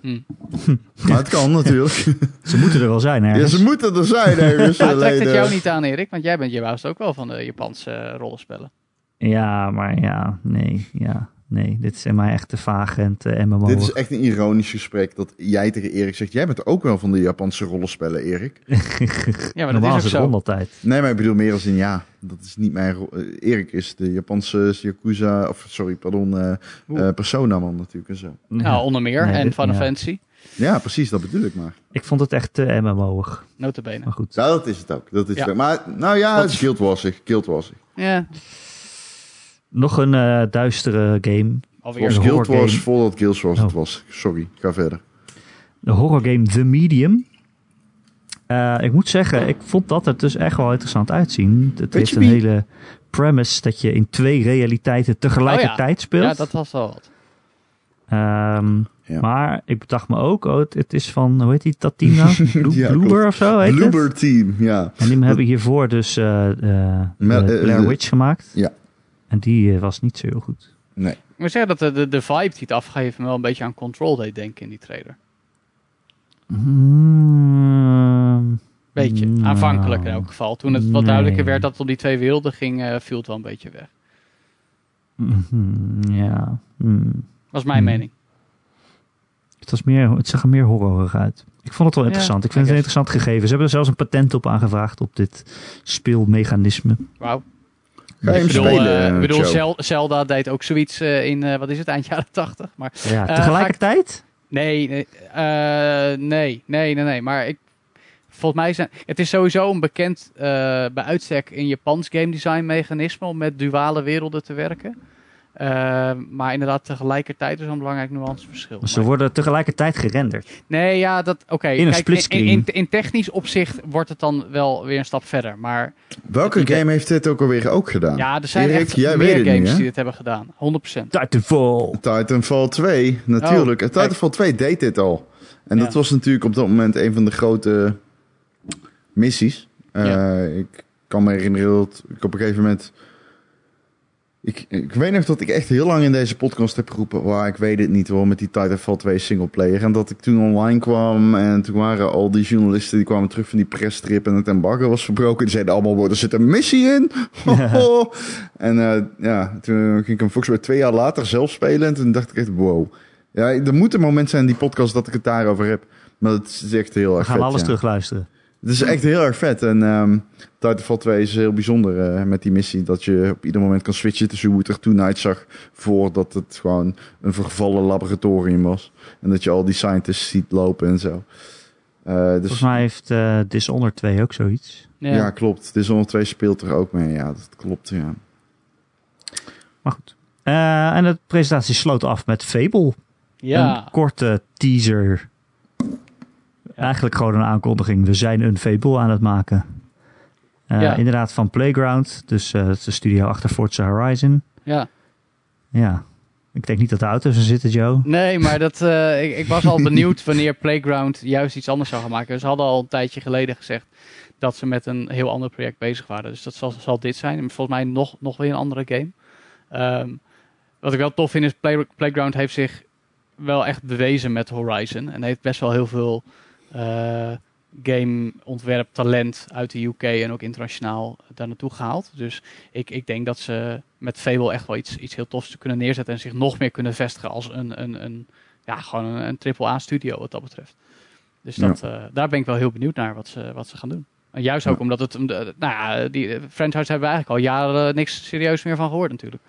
Hm. Maar het kan natuurlijk. Ze moeten er wel zijn ja, ergens. ze moeten er zijn ergens. Maar trekt het jou niet aan, Erik? Want jij bent je was ook wel van de Japanse rollenspellen. Ja, maar ja, nee, ja, nee. Dit is in mij echt te vaag en te MMO. Dit is echt een ironisch gesprek dat jij tegen Erik zegt, jij bent ook wel van de Japanse rollenspellen, Erik. Ja, maar Normaal dat is ook zo. altijd. Nee, maar ik bedoel meer als in ja, dat is niet mijn rol. Eh, Erik is de Japanse Yakuza, of sorry, pardon, eh Oeh. eh, Persona man natuurlijk en zo. Nou, onder meer. Nee, en Final ja. Fantasy. Ja, precies, dat bedoel ik maar. Ik vond het echt te MMO'ig. Notabene. Maar goed. Ja, dat is het ook. Dat is Ja. Maar nou ja, het is Guild Wars. Guild Wars. Ja, Nog een eh, duistere game. alweer. Een Guild Wars game. voordat Guild Wars het Oh. was. Sorry, ga verder. De horror game The Medium. Eh, ik moet zeggen, ik vond dat er dus echt wel interessant uitzien. Het heeft een wie- hele premise dat je in twee realiteiten tegelijkertijd speelt. Ja, dat was wel wat. Ehm, Ja. Maar ik bedacht me ook, oh, het, het is van, hoe heet die, dat team nou? Blue, Ja, Bloober klopt. of zo heet het? Bloober Team, ja. En die hebben hiervoor dus eh eh, eh, Blair Witch gemaakt. Ja. En die eh, was niet zo heel goed. Nee. Ik moet zeggen dat de, de, de vibe die het afgeeft me wel een beetje aan Control deed denken in die trailer. Hmm, Beetje Nou. aanvankelijk in elk geval. Toen het wat Nee. duidelijker werd dat het om die twee werelden ging, eh, viel het wel een beetje weg. Mhm, ja. Hmm. Was mijn Hmm. mening. Het, was meer, het zag er meer horrorig uit. Ik vond het wel Ja, interessant. ik I vind het een interessant gegeven. Ze hebben er zelfs een patent op aangevraagd op dit speelmechanisme. Wauw. Ga je hem bedoel, spelen, eh, eh, ik bedoel Zelda deed ook zoiets eh, in, eh, wat is het, eind jaren 80. Maar Ja, tegelijkertijd? nee, nee, eh, nee, nee, nee, nee. Maar ik, volgens mij zijn, het is sowieso een bekend, eh, bij uitstek in Japans game design mechanisme om met duale werelden te werken. Eh, maar inderdaad, tegelijkertijd is een belangrijk nuanceverschil. Ze worden tegelijkertijd gerenderd. Nee, ja, dat oké. In een splitscreen. In, in, in technisch opzicht wordt het dan wel weer een stap verder. Maar Welke idee- game heeft dit ook alweer ook gedaan? ja, er zijn Erik, echt jij weet meer games die dit hebben gedaan. 100%. Titanfall. Titanfall 2, natuurlijk. Oh, Titanfall 2 deed dit al. En dat was natuurlijk op dat moment een van de grote missies. Eh, Ja. Ik kan me herinneren dat ik op een gegeven moment... Ik, ik weet nog dat ik echt heel lang in deze podcast heb geroepen... waar ik weet het niet hoor, met die Titanfall 2 singleplayer. En dat ik toen online kwam en toen waren al die journalisten... die kwamen terug van die presstrip en het embargo was verbroken. Die zeiden allemaal, "Wow, er zit een missie in. En eh, ja, toen ging ik hem volgens mij twee jaar later zelf spelen. En toen dacht ik echt, wow. Ja, er moet een moment zijn in die podcast dat ik het daarover heb. Maar het is echt heel We erg gaan vet. alles ja. terugluisteren. Het is echt heel erg vet. En ehm Titanfall 2 is heel bijzonder eh, met die missie. Dat je op ieder moment kan switchen tussen hoe het er toen uitzag. Voordat het gewoon een vervallen laboratorium was. En dat je al die scientists ziet lopen en zo. Eh, dus Volgens mij heeft eh Dishonored 2 ook zoiets. Ja. ja. klopt. Dishonored 2 speelt er ook mee. Ja, dat klopt. Ja. Maar goed. Eh, en de presentatie sloot af met Fable. Ja. Een korte teaser. Eigenlijk gewoon een aankondiging. We zijn een Fable aan het maken. Eh, Ja. Inderdaad van Playground. Dus eh, het is de studio achter Forza Horizon. ja. Ja. Ik denk niet dat de auto's er zitten, Joe. Nee, maar dat, eh, ik, ik was al benieuwd wanneer Playground juist iets anders zou gaan maken. Ze hadden al een tijdje geleden gezegd dat ze met een heel ander project bezig waren. Dus dat zal, zal dit zijn. En volgens mij nog, nog weer een andere game. Ehm, wat ik wel tof vind is, Play- Playground heeft zich wel echt bewezen met Horizon. En heeft best wel heel veel eh gameontwerp talent uit de UK en ook internationaal daar naartoe gehaald. Dus ik, ik denk dat ze met Fable echt wel iets, iets heel tofs kunnen neerzetten en zich nog meer kunnen vestigen als een, een, een ja, gewoon een, een AAA studio wat dat betreft. Dus dat, eh, daar ben ik wel heel benieuwd naar wat ze, wat ze gaan doen. En juist ook Ja. omdat het, nou ja, die franchise hebben we eigenlijk al jaren niks serieus meer van gehoord natuurlijk.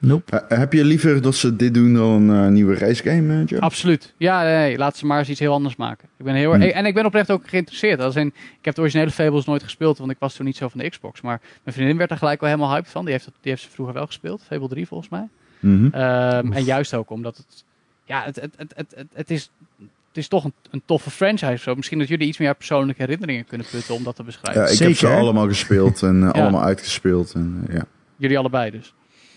Nope. Eh, heb je liever dat ze dit doen dan een eh, nieuwe racegame, eh, Joe? Absoluut. Ja, nee, nee, laat ze maar eens iets heel anders maken. Ik ben heel Hmm. En ik ben oprecht ook geïnteresseerd. Als in, ik heb de originele Fables nooit gespeeld, want ik was toen niet zo van de Xbox. Maar mijn vriendin werd er gelijk wel helemaal hyped van. Die heeft, die heeft ze vroeger wel gespeeld. Fable 3 volgens mij. Mhm. Ehm, en juist ook omdat het... Ja, het, het, het, het, het, het is... Het is toch een, een toffe franchise. Zo. Misschien dat jullie iets meer persoonlijke herinneringen kunnen putten om dat te beschrijven. Ja, ik heb ze allemaal gespeeld en Ja. allemaal uitgespeeld. En, ja. Jullie allebei dus.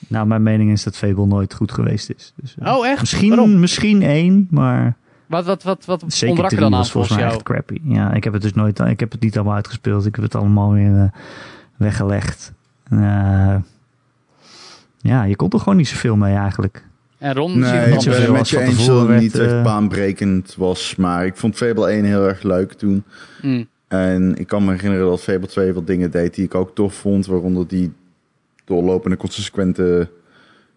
Nou, mijn mening is dat Fable nooit goed geweest is. Dus, eh, Oh, echt? Misschien, Waarom? misschien één, maar Wat, wat, wat, wat zeker ontbrak er drie dan aan was volgens mij jou? echt crappy. Ja, ik heb het dus nooit, ik heb het niet allemaal uitgespeeld. Ik heb het allemaal weer eh, weggelegd. Eh, ja, je kon er gewoon niet zoveel mee eigenlijk. En Ron Nee, niet zoveel met je eens dat tevoren het niet echt baanbrekend was. Maar ik vond Fable 1 heel erg leuk toen. Mm, En ik kan me herinneren dat Fable 2 wat dingen deed die ik ook tof vond. Waaronder die doorlopende, consequente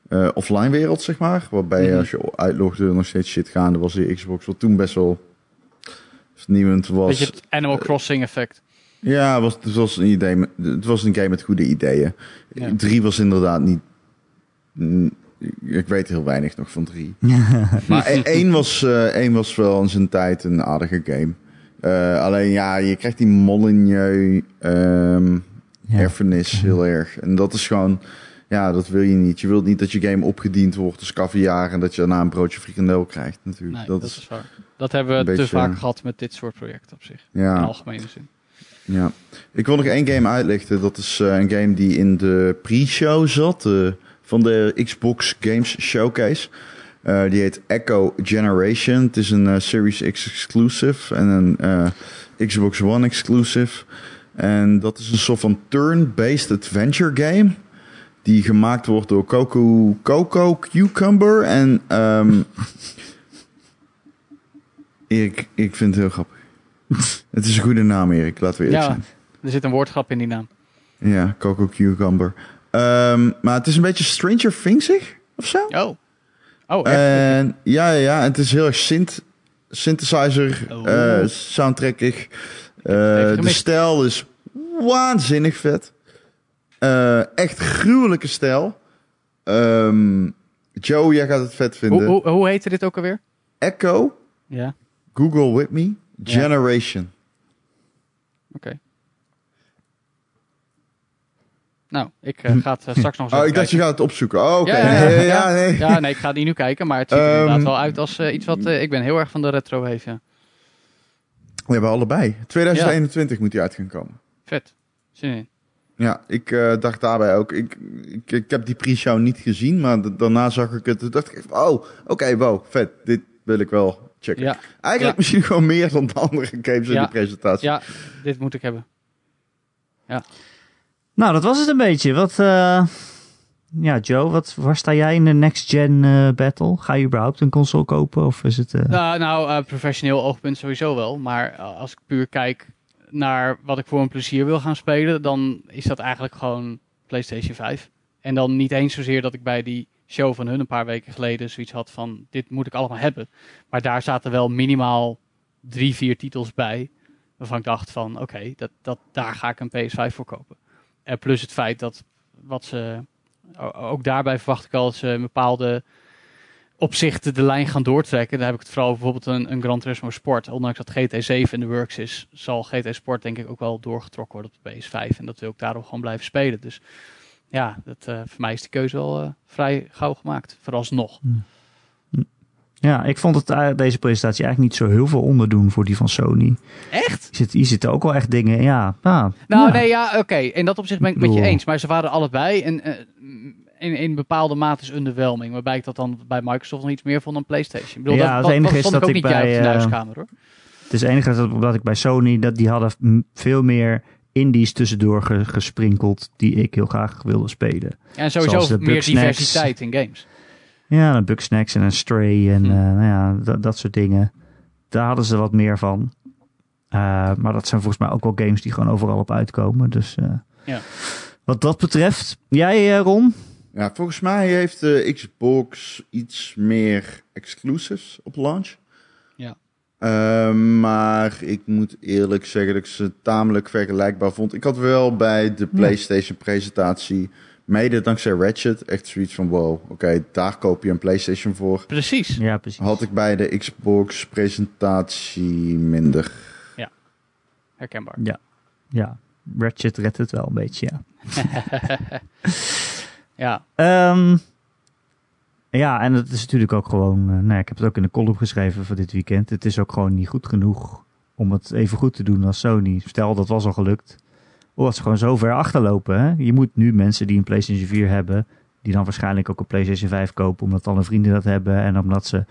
eh, offline wereld, zeg maar. Waarbij Mhm. als je uitlogde nog steeds shit gaande was in Xbox. Wat toen best wel vernieuwend was. Weet je, het Animal Crossing effect. Ja, het was, het was een idee. Met, het was een game met goede ideeën. Ja. Drie was inderdaad niet. mm, Ik weet heel weinig nog van drie. Maar e- één was, eh, één was wel in zijn tijd een aardige game. Eh, alleen ja, je krijgt die Molyneux ehm Ja. erfenis heel erg. En dat is gewoon, ja, dat wil je niet. Je wilt niet dat je game opgediend wordt als caviar en dat je daarna een broodje frikandel krijgt natuurlijk. Nee, dat, dat, is, waar. Dat hebben we te beetje- vaak gehad met dit soort projecten op zich. In ja, algemene zin. ja. Ik wil nog één game uitlichten. Dat is eh, een game die in de pre-show zat eh, van de Xbox Games Showcase. Eh, die heet Echo Generation. Het is een Series X exclusive en een eh, Xbox One exclusive. En dat is een soort van turn-based adventure game. Die gemaakt wordt door Coco, Coco Cucumber. En ehm ik, ik vind het heel grappig. Het is een goede naam, Erik. Laten we eerlijk Ja, zijn. er zit een woordgrap in die naam. Ja, Coco Cucumber. Ehm, maar het is een beetje Stranger Thingsig of zo. Oh. Oh, echt? En ja, ja, ja, het is heel erg synth, synthesizer, Oh. eh, soundtrackig. Eh, de stijl is waanzinnig vet. Eh, echt gruwelijke stijl. Ehm, Joe, jij gaat het vet vinden. hoe, hoe heette dit ook alweer? Echo, Ja, Google With Me, Generation. oké. Nou, ik eh, ga het straks nog eens Oh, ik dacht je gaat het opzoeken. Oh, oké. Ja, ja, ja, Nee, ja. nee. Ja, nee, ik ga die nu kijken, maar het ziet er Ehm, inderdaad wel uit als iets wat... eh, ik ben heel erg van de retro wave, ja. We hebben allebei. 2021 moet die uit gaan komen. Vet. Zin in. Ja, ik eh, dacht daarbij ook. Ik, ik, ik heb die pre-show niet gezien, maar da- daarna zag ik het. Toen dacht ik, oh, oké, wow, vet. Dit wil ik wel checken. Ja, Eigenlijk Ja. misschien gewoon meer dan de andere games in Ja. de presentatie. ja, dit moet ik hebben. Nou, dat was het een beetje. Wat, eh, ja, Joe, wat, waar sta jij in de next gen eh, battle? Ga je überhaupt een console kopen? Of is het... eh, Nou, nou eh, professioneel oogpunt sowieso wel. Maar als ik puur kijk naar wat ik voor een plezier wil gaan spelen, dan is dat eigenlijk gewoon PlayStation 5. En dan niet eens zozeer dat ik bij die show van hun een paar weken geleden zoiets had van dit moet ik allemaal hebben. Maar daar zaten wel minimaal drie, vier titels bij. Waarvan ik dacht van oké, dat, dat, daar ga ik een PS5 voor kopen. En plus het feit dat wat ze. Ook daarbij verwacht ik al dat ze bepaalde opzichten de lijn gaan doortrekken. Daar heb ik het vooral bijvoorbeeld een, een Gran Turismo Sport. Ondanks dat GT7 in de works is, zal GT Sport denk ik ook wel doorgetrokken worden op de PS5. En dat wil ik daarom gewoon blijven spelen. Dus ja, dat, eh, voor mij is die keuze wel eh, vrij gauw gemaakt. Vooralsnog. Ja, ik vond het, eh, deze presentatie eigenlijk niet zo heel veel onderdoen voor die van Sony. Echt? Hier, zit, hier zitten ook wel echt dingen, ja. ah, Nou, ja. nee, ja, oké. In dat opzicht ben ik het met je eens. Maar ze waren allebei en, eh, in, in bepaalde mate is underwhelming. Waarbij ik dat dan bij Microsoft nog iets meer vond dan PlayStation. Ik bedoel, Ja, dat, het enige dat is dat ik ook ik niet bij, huiskamer hoor. Het is het enige dat, dat ik bij Sony, dat die hadden veel meer indies tussendoor ge- gesprinkeld die ik heel graag wilde spelen. En sowieso meer diversiteit in games. Ja, een Bugsnax en een Stray en Hm. eh, nou ja, dat, dat soort dingen. Daar hadden ze wat meer van. Eh, maar dat zijn volgens mij ook wel games die gewoon overal op uitkomen. Dus eh, Ja. wat dat betreft, jij eh, Ron? Ja, volgens mij heeft de Xbox iets meer exclusives op launch. Ja. Ehm, maar ik moet eerlijk zeggen dat ik ze tamelijk vergelijkbaar vond. Ik had wel bij de PlayStation presentatie, mede dankzij Ratchet, echt zoiets van wow, oké, daar koop je een PlayStation voor. Precies. Ja, precies. Had ik bij de Xbox presentatie minder. Herkenbaar. Ja, ja. Ratchet redt het wel een beetje, ja. Ja, Ehm, ja, en het is natuurlijk ook gewoon... eh, nou ja, ik heb het ook in de column geschreven voor dit weekend. Het is ook gewoon niet goed genoeg om het even goed te doen als Sony. Stel, dat was al gelukt. Omdat ze gewoon zo ver achterlopen. Hè? Je moet nu mensen die een PlayStation 4 hebben... die dan waarschijnlijk ook een PlayStation 5 kopen... omdat alle vrienden dat hebben... en omdat ze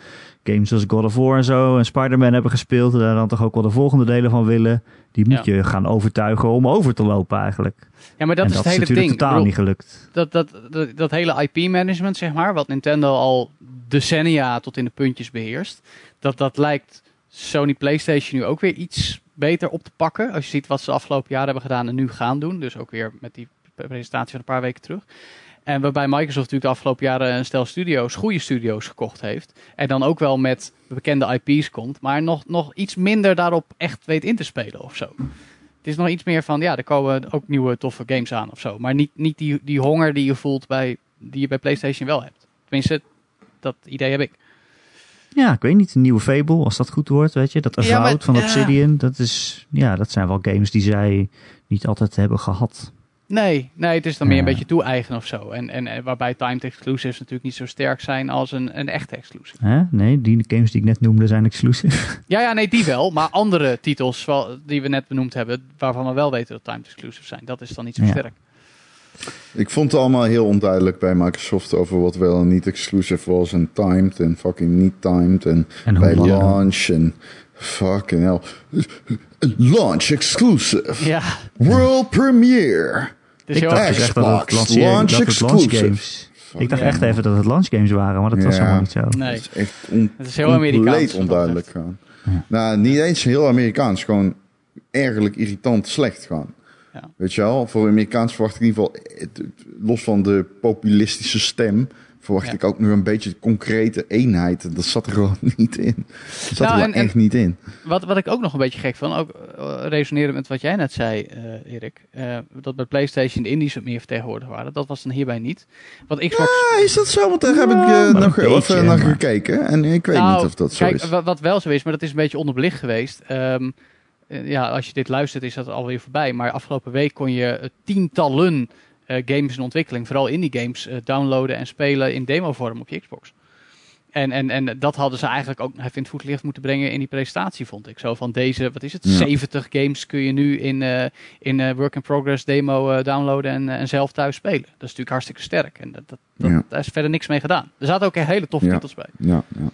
games als God of War en zo... en Spider-Man hebben gespeeld... en daar dan toch ook wel de volgende delen van willen... die moet je gaan overtuigen om over te lopen eigenlijk. ja maar dat en is dat het hele is natuurlijk ding. totaal niet gelukt. dat, dat, dat, dat hele IP-management, zeg maar, wat Nintendo al decennia tot in de puntjes beheerst, dat, dat lijkt Sony PlayStation nu ook weer iets beter op te pakken. Als je ziet wat ze de afgelopen jaren hebben gedaan en nu gaan doen. Dus ook weer met die presentatie van een paar weken terug. En waarbij Microsoft natuurlijk de afgelopen jaren een stel studio's, goede studio's gekocht heeft. En dan ook wel met bekende IP's komt, maar nog, nog iets minder daarop echt weet in te spelen of zo. Het is nog iets meer van, ja, er komen ook nieuwe toffe games aan of zo. Maar niet, niet die, die honger die je voelt bij, die je bij PlayStation wel hebt. Tenminste, dat idee heb ik. Ja, ik weet niet. Een nieuwe Fable, als dat goed wordt, weet je. Dat Ja, Avowed maar- van ja. Obsidian, dat, is, ja, dat zijn wel games die zij niet altijd hebben gehad. Nee, nee, het is dan meer een beetje toe-eigen of zo. En, en, en waarbij timed exclusives natuurlijk niet zo sterk zijn als een, een echte exclusive. Hè? Nee, die games die ik net noemde zijn exclusive. Ja, ja, nee, die wel. Maar andere titels die we net benoemd hebben, waarvan we wel weten dat timed exclusives zijn, dat is dan niet zo sterk. Ik vond het allemaal heel onduidelijk bij Microsoft over wat wel en niet exclusive was. En timed en fucking niet timed. En, bij launch en fucking hell. Launch exclusive. Ja, World premiere. dus ik dacht dus echt dat het, Xbox launch dat het launch games... Ik dacht echt even dat het launch games waren, maar dat was helemaal niet zo. Nee. Het is echt on Het is heel Amerikaans onduidelijk gaan. Ja. Nou, niet eens heel Amerikaans. Gewoon ergelijk irritant slecht gewoon. Ja. Weet je wel? Voor Amerikaans verwacht ik in ieder geval, het- los van de populistische stem, verwacht Ja. ik ook nog een beetje concrete eenheid. Dat zat er gewoon niet in. Dat zat Nou, er en- en- echt niet in. Wat, wat ik ook nog een beetje gek van, ook eh, resoneren met wat jij net zei, eh, Erik. eh, dat bij PlayStation de indies wat meer vertegenwoordigd waren. Dat was dan hierbij niet. Wat Xbox. Ah, is dat zo? Want daar heb ik Ja, nog even beetje, naar maar- gekeken. En ik weet Nou, niet of dat zo Kijk, is. wa- wat wel zo is, maar dat is een beetje onderbelicht geweest. Ehm, eh, ja, als je dit luistert is dat alweer voorbij. Maar afgelopen week kon je eh, tientallen eh, games in ontwikkeling, vooral indie games, eh, downloaden en spelen in demovorm op je Xbox. En, en, en dat hadden ze eigenlijk ook even in het voetlicht moeten brengen in die presentatie, vond ik. Zo van deze, wat is het, Ja. 70 games kun je nu in, eh, in eh, work in progress demo eh, downloaden en, eh, en zelf thuis spelen. Dat is natuurlijk hartstikke sterk. En dat, dat, dat- Ja. daar is verder niks mee gedaan. Er zaten ook hele toffe Ja. titels bij. Ja, ja.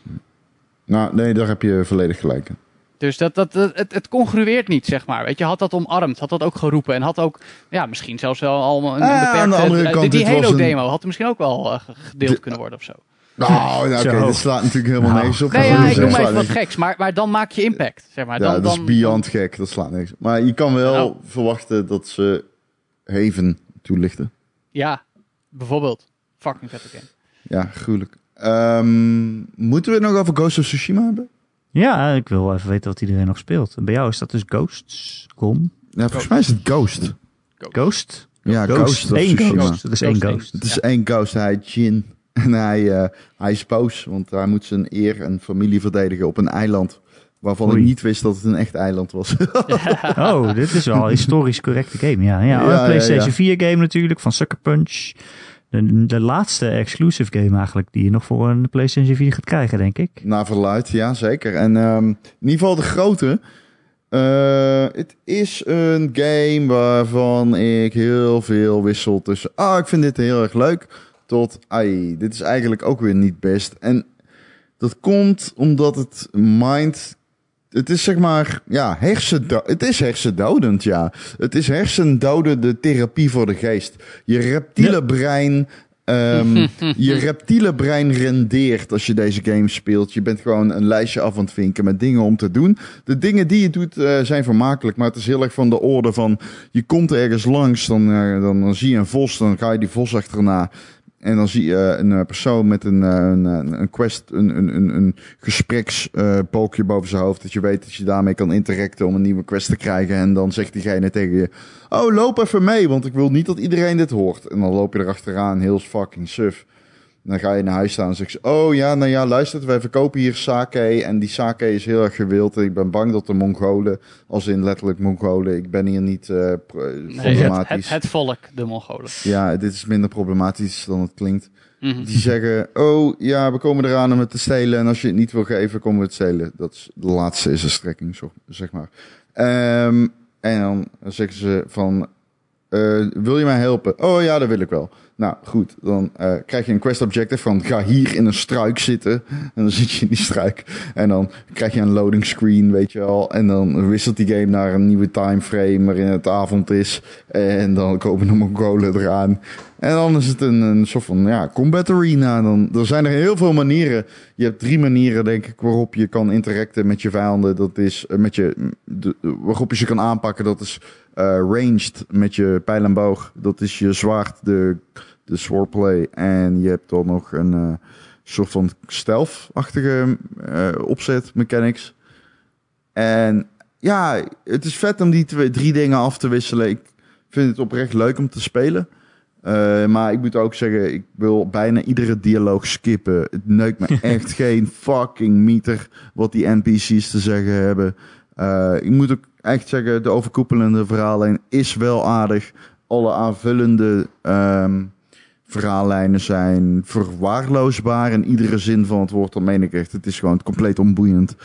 Nou, nee, daar heb je volledig gelijk in. Dus dat, dat, dat- het, het congrueert niet, zeg maar. Weet je, had dat omarmd, had dat ook geroepen. En had ook, ja, misschien zelfs wel allemaal een, een Ah, beperkte... aan de andere eh, kant, die een- Halo-demo had er misschien ook wel eh, ge- gedeeld kunnen worden of zo. Nou, nou, oké, dit slaat natuurlijk helemaal Nou. nergens op. Nee, Dat ja, ik noem dat maar even wat geks. Maar, maar dan maak je impact, zeg maar. Dan, Ja, dat is beyond gek. Dat slaat niks. Maar je kan wel Nou. verwachten dat ze Haven toelichten. Ja, bijvoorbeeld. Fucking vette game. Ja, gruwelijk. Ehm, moeten we het nog over Ghost of Tsushima hebben? Ja, ik wil even weten wat iedereen nog speelt. En bij jou is dat dus Ghosts? Kom. Ja, volgens mij is het Ghost. Ghost? Ja, Ghost, Eén. Ghost. Het is één Ghost. Het is één Ghost. Hij heet Jin. En hij, eh, hij is boos, want hij moet zijn eer en familie verdedigen op een eiland. Waarvan Oei. ik niet wist dat het een echt eiland was. Oh, dit is wel een historisch correcte game. Ja, ja, Ja, een PlayStation ja, 4 game natuurlijk van Sucker Punch. De, laatste exclusive game eigenlijk die je nog voor een PlayStation 4 gaat krijgen, denk ik. Naar verluid, ja zeker. En ehm, in ieder geval de grote. Eh, het is een game waarvan ik heel veel wissel tussen. Ah, ik vind dit heel erg leuk. Tot, ai, dit is eigenlijk ook weer niet best. En dat komt omdat het mind. Het is zeg maar, ja, het is hersendodend, ja. Het is hersendodende therapie voor de geest. Je reptiele Ja. brein Ehm, je reptiele brein rendeert als je deze game speelt. Je bent gewoon een lijstje af aan het vinken met dingen om te doen. De dingen die je doet eh, zijn vermakelijk, maar het is heel erg van de orde van... Je komt ergens langs, dan, eh, dan, dan zie je een vos, dan ga je die vos achterna. En dan zie je eh, een eh, persoon met een, eh, een, een, quest, een, een, een, een boven zijn hoofd. Dat je weet dat je daarmee kan interacten om een nieuwe quest te krijgen. En dan zegt diegene tegen je: Oh, loop even mee, want ik wil niet dat iedereen dit hoort. En dan loop je erachteraan, heel fucking suf. Dan ga je naar huis staan en zeg je: Oh ja, nou ja, luister, wij verkopen hier sake. En die sake is heel erg gewild. En ik ben bang dat de Mongolen, als in letterlijk Mongolen, ik ben hier niet eh, pro- Nee, het, problematisch. het, het volk, de Mongolen. Ja, dit is minder problematisch dan het klinkt. Mhm. Die zeggen, oh ja, we komen eraan om het te stelen. En als je het niet wil geven, komen we het stelen. Dat is, de laatste is een strekking, zeg maar. Ehm, en dan zeggen ze van, eh, wil je mij helpen? Oh ja, dat wil ik wel. Nou goed, dan eh, krijg je een quest objective van ga hier in een struik zitten. En dan zit je in die struik. En dan krijg je een loading screen, weet je wel. En dan wisselt die game naar een nieuwe timeframe waarin het avond is. En dan komen de Mongolen eraan. En dan is het een, een soort van ja, combat arena. Dan, er zijn er heel veel manieren. Je hebt drie manieren, denk ik, waarop je kan interacten met je vijanden. Dat is eh, met je, waarop je ze kan aanpakken. Dat is ranged met je pijl en boog. Dat is je zwaard, de, de swordplay. En je hebt dan nog een eh, soort van stealth-achtige eh, opzet mechanics. En ja, het is vet om die twee, drie dingen af te wisselen. Ik vind het oprecht leuk om te spelen. Uh, maar ik moet ook zeggen, ik wil bijna iedere dialoog skippen. Het neukt me echt geen fucking meter wat die NPC's te zeggen hebben. Uh, ik moet ook echt zeggen, de overkoepelende verhaallijn is wel aardig. Alle aanvullende um, verhaallijnen zijn verwaarloosbaar in iedere zin van het woord. Dan meen ik echt, het is gewoon compleet onboeiend.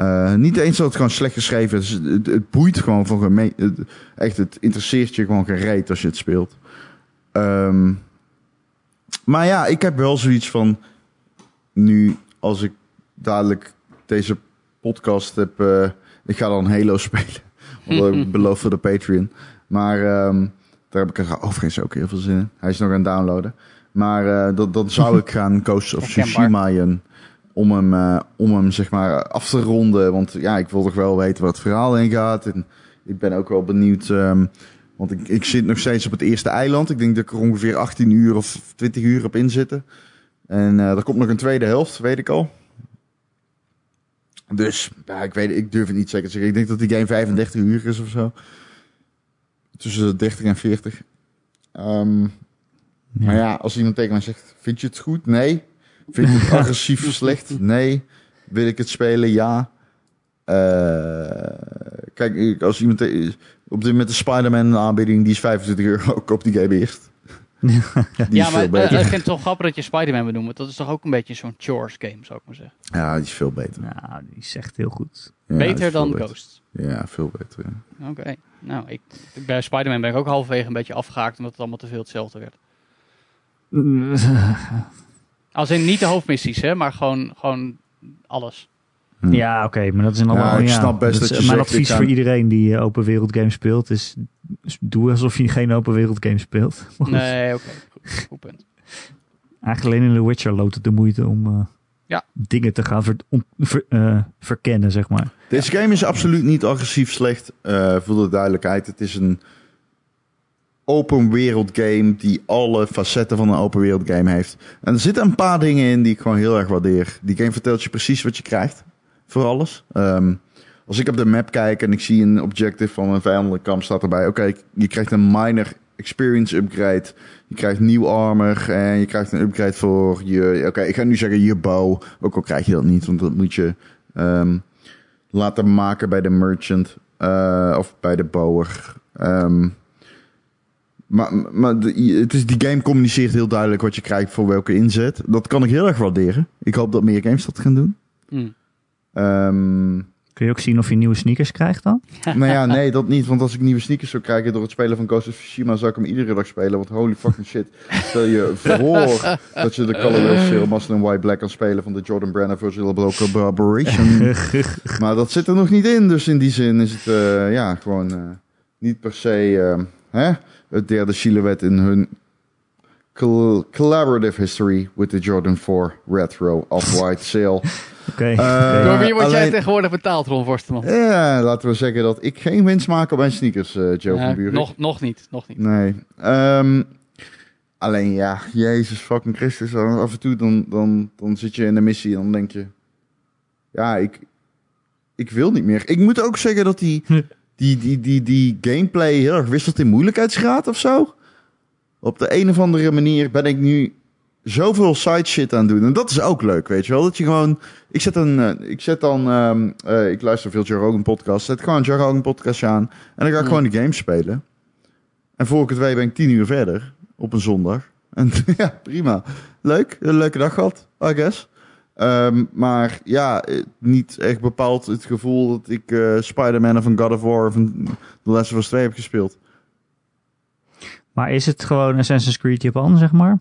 Uh, niet eens dat het gewoon slecht geschreven is. Het, boeit gewoon van gemeen. Echt, het interesseert je gewoon gereed als je het speelt. Um, maar ja, ik heb wel zoiets van. Nu, als ik dadelijk deze podcast heb. Uh, ik ga dan Halo spelen. Want ik beloof voor de Patreon. Maar um, daar heb ik er overigens ook heel veel zin in. Hij is nog aan het downloaden. Maar uh, dat, dan zou ik gaan Ghost of Tsushima om hem, eh, om hem zeg maar af te ronden. Want ja, ik wil toch wel weten wat het verhaal in gaat. En ik ben ook wel benieuwd. ehm, want ik, ik zit nog steeds op het eerste eiland. Ik denk dat ik er ongeveer 18 uur of 20 uur op in zitten. En eh, er komt nog een tweede helft, weet ik al. Dus ja, ik, weet, ik durf het niet zeker te zeggen. Ik denk dat die game 35 uur is of zo. Tussen de 30 en 40. Ehm, Maar ja, als iemand tegen mij zegt, vind je het goed? Nee. Vind je het agressief slecht? Nee. Wil ik het spelen? Ja. Eh, kijk, als iemand op dit moment de Spider-Man aanbieding, die is 25 euro, koop die game eerst. Ja, maar eh, ik vind het toch grappig dat je Spider-Man benoemt. want Dat is toch ook een beetje zo'n chores game, zou ik maar zeggen. Ja, die is veel beter. Nou, die is echt heel goed. Ja, beter dan beter. Ghost. Ja, veel beter. ja. Oké. Nou, ik, bij Spider-Man ben ik ook halverwege een beetje afgehaakt omdat het allemaal te veel hetzelfde werd. Als in niet de hoofdmissies, hè, maar gewoon, gewoon alles. Hm. Ja, oké, maar dat is een Ja, allemaal. ik snap best dat je Mijn zegt, advies voor iedereen die eh, open wereld games speelt is: doe alsof je geen open wereld game speelt. Nee, oké. Goed, goed punt. Eigenlijk alleen in The Witcher loopt het de moeite om eh, Ja. dingen te gaan ver- on- ver- eh, verkennen, zeg maar. Deze game is absoluut niet agressief slecht, eh, voor de duidelijkheid. Het is een open wereld game die alle facetten van een open wereld game heeft. En er zitten een paar dingen in die ik gewoon heel erg waardeer. Die game vertelt je precies wat je krijgt, voor alles. Ehm, als ik op de map kijk en ik zie een objective van een vijandelijk kamp, staat erbij... Oké, je krijgt een minor experience upgrade. Je krijgt nieuw armor en je krijgt een upgrade voor je... Oké, ik ga nu zeggen je bow. Ook al krijg je dat niet, want dat moet je... ehm, laten maken bij de merchant eh, of bij de bouwer. Ehm, maar maar de- het is, die game communiceert heel duidelijk wat je krijgt voor welke inzet. Dat kan ik heel erg waarderen. Ik hoop dat meer games dat gaan doen. Ehm, Kun je ook zien of je nieuwe sneakers krijgt dan? nou ja, nee, dat niet. Want als ik nieuwe sneakers zou krijgen door het spelen van Ghost of Tsushima, zou ik hem iedere dag spelen. Want holy fucking shit. Stel je voor dat je de Colorway Sale and White Black kan spelen van de Jordan Brand Block Collaboration. maar dat zit er nog niet in. Dus in die zin is het eh, ja, gewoon eh, niet per se eh, hè, het derde silhouet in hun col- collaborative history with the Jordan 4 Retro Off-White Sale. Oké. Eh, Door wie word jij tegenwoordig betaald, Ron Forstemans? Ja, laten we zeggen dat ik geen winst maak op mijn sneakers, eh Joe van Buren. nog, nog niet, nog niet. Nee. Ehm, alleen ja, Jezus fucking Christus. Af en toe dan, dan, dan zit je in een missie en dan denk je... Ja, ik, ik wil niet meer. Ik moet ook zeggen dat die, die, die, die, die gameplay heel erg wisselt in moeilijkheidsgraad of zo. Op de een of andere manier ben ik nu zoveel side shit aan het doen. En dat is ook leuk, weet je wel. Dat je gewoon... Ik zet, een, eh, ik zet dan... ehm, eh, ik luister veel Joe Rogan podcast. Zet gewoon een Joe Rogan podcast aan. En dan ga ik gewoon de game spelen. En voor ik het weet ben ik tien uur verder. Op een zondag. En ja, prima. Leuk. Een leuke dag gehad, I guess. Ehm, maar ja, eh, niet echt bepaald het gevoel dat ik Spider-Man of een God of War of een The Last of Us 2 heb gespeeld. Maar is het gewoon Assassin's Creed Japan, zeg maar?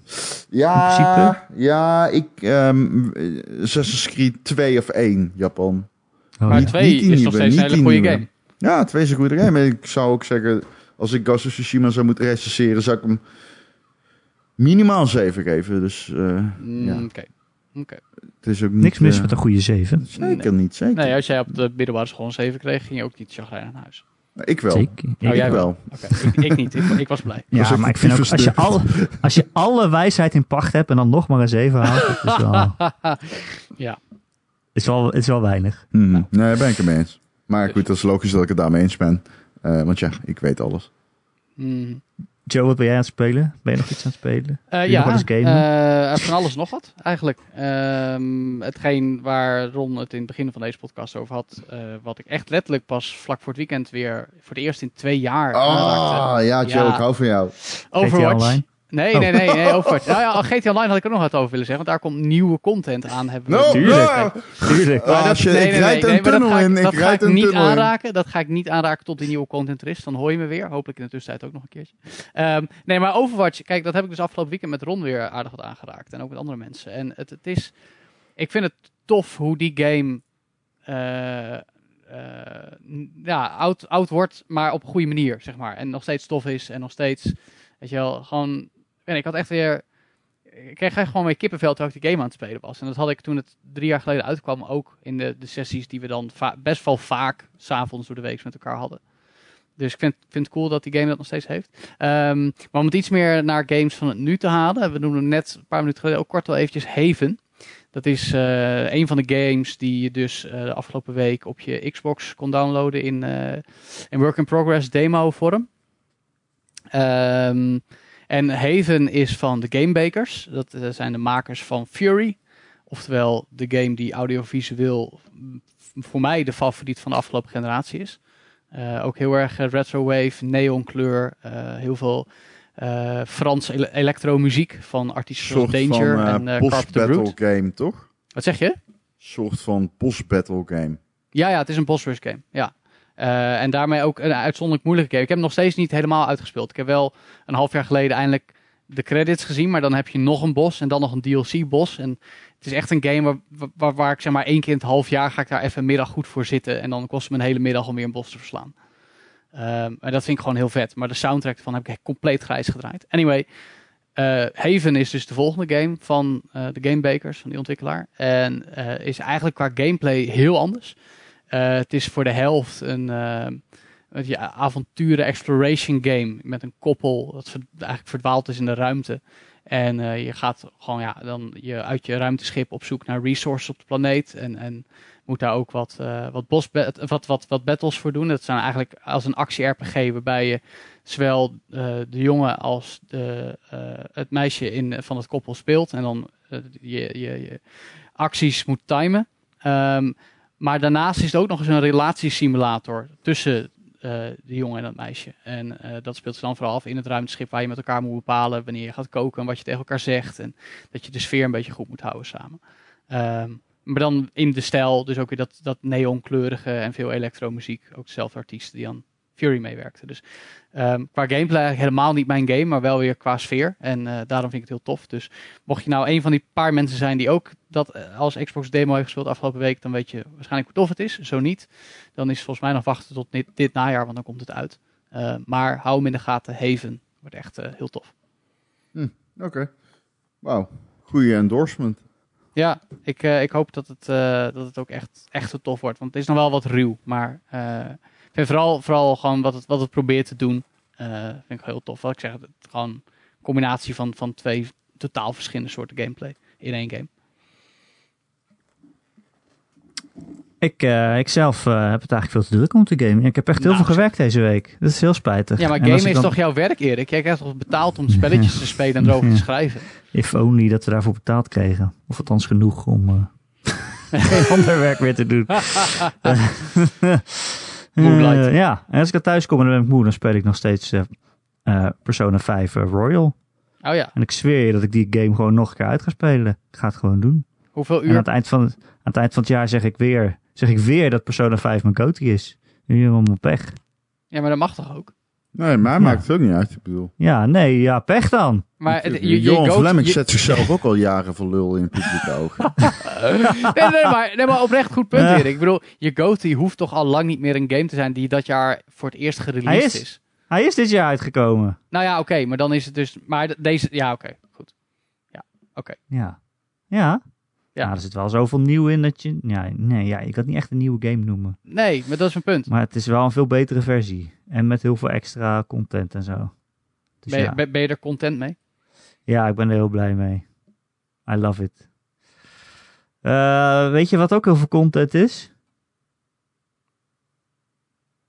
Ja, principe? ja, ik... ehm Assassin's Creed 2 of 1, Japan. Oh, Maar ja. twee niet die is nog nieuwe, steeds een hele goede nieuwe. game. Ja, 2 is een goede game. En ik zou ook zeggen, als ik Ghost of Tsushima zou moeten recenseren, zou ik hem minimaal 7 geven. Dus eh, Mm, ja, Oké. Oké. het is ook niet... Niks mis eh, met een goede 7. Zeker niet, zeker. Nee, als jij op de middelbare school een 7 kreeg, ging je ook niet chagrijnig naar huis. Ik wel. Oh, Ik jij wel. Oké, ik, ik niet. Ik, ik was blij. Ja, maar ik vind ook, als je, alle, als je alle wijsheid in pacht hebt en dan nog maar een 7 haalt, is wel, Ja. is wel, is wel weinig. Mhm. Nou. Nee, daar ben ik het mee eens. Maar Dus. goed, dat is logisch dat ik het daarmee eens ben. Eh, want ja, ik weet alles. Mm. Joe, wat ben jij aan het spelen? Ben je nog iets aan het spelen? Eh, nog ja, eh, van alles nog wat, eigenlijk. Ehm, hetgeen waar Ron het in het begin van deze podcast over had, eh, wat ik echt letterlijk pas vlak voor het weekend weer voor het eerst in twee jaar. Ah, ja, Joe, Ja. ik hou van jou. Online? Nee, Oh. nee, nee, nee, Overwatch. Nou ja, GTA Online had ik er nog wat over willen zeggen, want daar komt nieuwe content aan. Hebben we No, Tuurlijk. Tuurlijk. Als je- ik rijd een dat tunnel ga ik- in, ik Dat ga rijd ik niet in. aanraken. Dat ga ik niet aanraken tot die nieuwe content er is. Dan hoor je me weer. Hopelijk in de tussentijd ook nog een keertje. Ehm, nee, maar Overwatch, kijk, dat heb ik dus afgelopen weekend met Ron weer aardig wat aangeraakt. En ook met andere mensen. En het, het is, ik vind het tof hoe die game, eh, eh, ja, oud, oud wordt, maar op een goede manier, zeg maar. En nog steeds tof is en nog steeds, weet je wel, gewoon, niet, ik had echt weer, ik kreeg echt gewoon weer kippenvel terwijl ik die game aan het spelen was. En dat had ik toen het drie jaar geleden uitkwam ook in de, de sessies die we dan best wel vaak s'avonds door de week met elkaar hadden. Dus ik vind, vind het cool dat die game dat nog steeds heeft. Ehm, maar om het iets meer naar games van het nu te halen. We noemden net een paar minuten geleden ook kort wel eventjes Haven. Dat is eh, een van de games die je dus eh, de afgelopen week op je Xbox kon downloaden in, eh, in work-in-progress demo vorm. Ehm, en Haven is van de Gamebakers. Dat eh, zijn de makers van Fury. Oftewel de game die audiovisueel mm, voor mij de favoriet van de afgelopen generatie is. Eh, ook heel erg eh, retrowave, neonkleur, eh, heel veel eh Frans ele elektromuziek van artiesten zoals Danger van en uh, post Carpenter battle Brute. game, toch? Wat zeg je? soort van post battle game. Ja, ja, het is een boss rush game. Ja. Eh, en daarmee ook een uitzonderlijk moeilijke game. Ik heb hem nog steeds niet helemaal uitgespeeld. Ik heb wel een half jaar geleden eindelijk de credits gezien, maar dan heb je nog een boss en dan nog een DLC boss. En het is echt een game waar, waar, waar ik zeg maar één keer in het half jaar ga ik daar even een middag goed voor zitten. En dan kost het me een hele middag om weer een boss te verslaan. Ehm, en dat vind ik gewoon heel vet. Maar de soundtrack ervan heb ik compleet grijs gedraaid. Anyway, eh, Haven is dus de volgende game van eh, de Gamebakers, van die ontwikkelaar. En is eigenlijk qua gameplay heel anders. Eh, het is voor de helft een eh, je, avonturen exploration game met een koppel dat eigenlijk verdwaald is in de ruimte. En eh, je gaat gewoon ja, dan je, uit je ruimteschip op zoek naar resources op de planeet. En, en moet daar ook wat, wat, bos wat, wat, wat battles voor doen. Dat zijn eigenlijk als een actie-RPG waarbij je zowel de jongen als de, het meisje in, van het koppel speelt. En dan je, je, je acties moet timen. Ehm, maar daarnaast is het ook nog eens een relatiesimulator tussen eh, de jongen en dat meisje. En eh, dat speelt zich dan vooral af in het ruimteschip waar je met elkaar moet bepalen wanneer je gaat koken en wat je tegen elkaar zegt. En dat je de sfeer een beetje goed moet houden samen. Ehm, maar dan in de stijl, dus ook weer dat, dat neonkleurige en veel elektromuziek. Ook dezelfde artiest die aan Fury meewerkte. Dus ehm, qua gameplay helemaal niet mijn game, maar wel weer qua sfeer. En eh, daarom vind ik het heel tof. Dus mocht je nou een van die paar mensen zijn die ook dat eh, als Xbox demo heeft gespeeld afgelopen week, dan weet je waarschijnlijk hoe tof het is. Zo niet, dan is het volgens mij nog wachten tot dit, dit najaar, want dan komt het uit. Uh, maar hou hem in de gaten, Haven. Wordt echt uh, heel tof. Hm, Oké. Okay. Wauw. Goede endorsement. Ja, ik, uh, ik hoop dat het, uh, dat het ook echt, echt tof wordt. Want het is nog wel wat ruw. Maar uh, vind vooral, vooral gewoon wat het, wat het probeert te doen. vind ik heel tof. Wat ik zeg, het, gewoon een combinatie van, van twee totaal verschillende soorten gameplay in één game. Ik, uh, ik zelf uh, heb het eigenlijk veel te druk om te gamen. Ik heb echt heel nou, veel gewerkt deze week. Dat is heel spijtig. Ja, maar gamen is toch jouw werk, Erik? Jij krijgt toch betaald om spelletjes te spelen en erover te schrijven? If only dat we daarvoor betaald kregen. Of althans genoeg om uh, geen ander werk meer te doen. Uh, ja, en als ik er thuis kom en dan ben ik moe, dan speel ik nog steeds uh, Persona 5 Royal. Oh ja. En ik zweer je dat ik die game gewoon nog een keer uit ga spelen. Ik ga het gewoon doen. Hoeveel uur? En aan het eind van het, aan het, eind van het jaar zeg ik weer, zeg ik weer dat Persona 5 mijn goatee is. Nu helemaal mijn pech. Ja, maar dat mag toch ook? Nee, mij ja. maakt het ook niet uit, ik bedoel. Ja, nee, ja, pech dan. Maar je, Johan je... zet zichzelf ook al jaren voor lul in publieke ogen. nee, nee, maar, nee, maar oprecht goed punt, Erik. Ik bedoel, je goatee hoeft toch al lang niet meer een game te zijn die dat jaar voor het eerst gereleased Hij is. is. Hij is dit jaar uitgekomen. Nou ja, oké, okay, maar dan is het dus... Maar deze... Ja, oké, okay, goed. Ja, oké. Okay. Ja. Ja. Ja, nou, er zit wel zoveel nieuw in dat je... Ja, nee, ja, ik kan het niet echt een nieuwe game noemen. Nee, maar dat is een punt. Maar het is wel een veel betere versie. En met heel veel extra content en zo. Dus ben, je, ja. ben je er content mee? Ja, ik ben er heel blij mee. I love it. Uh, weet je wat ook heel veel content is?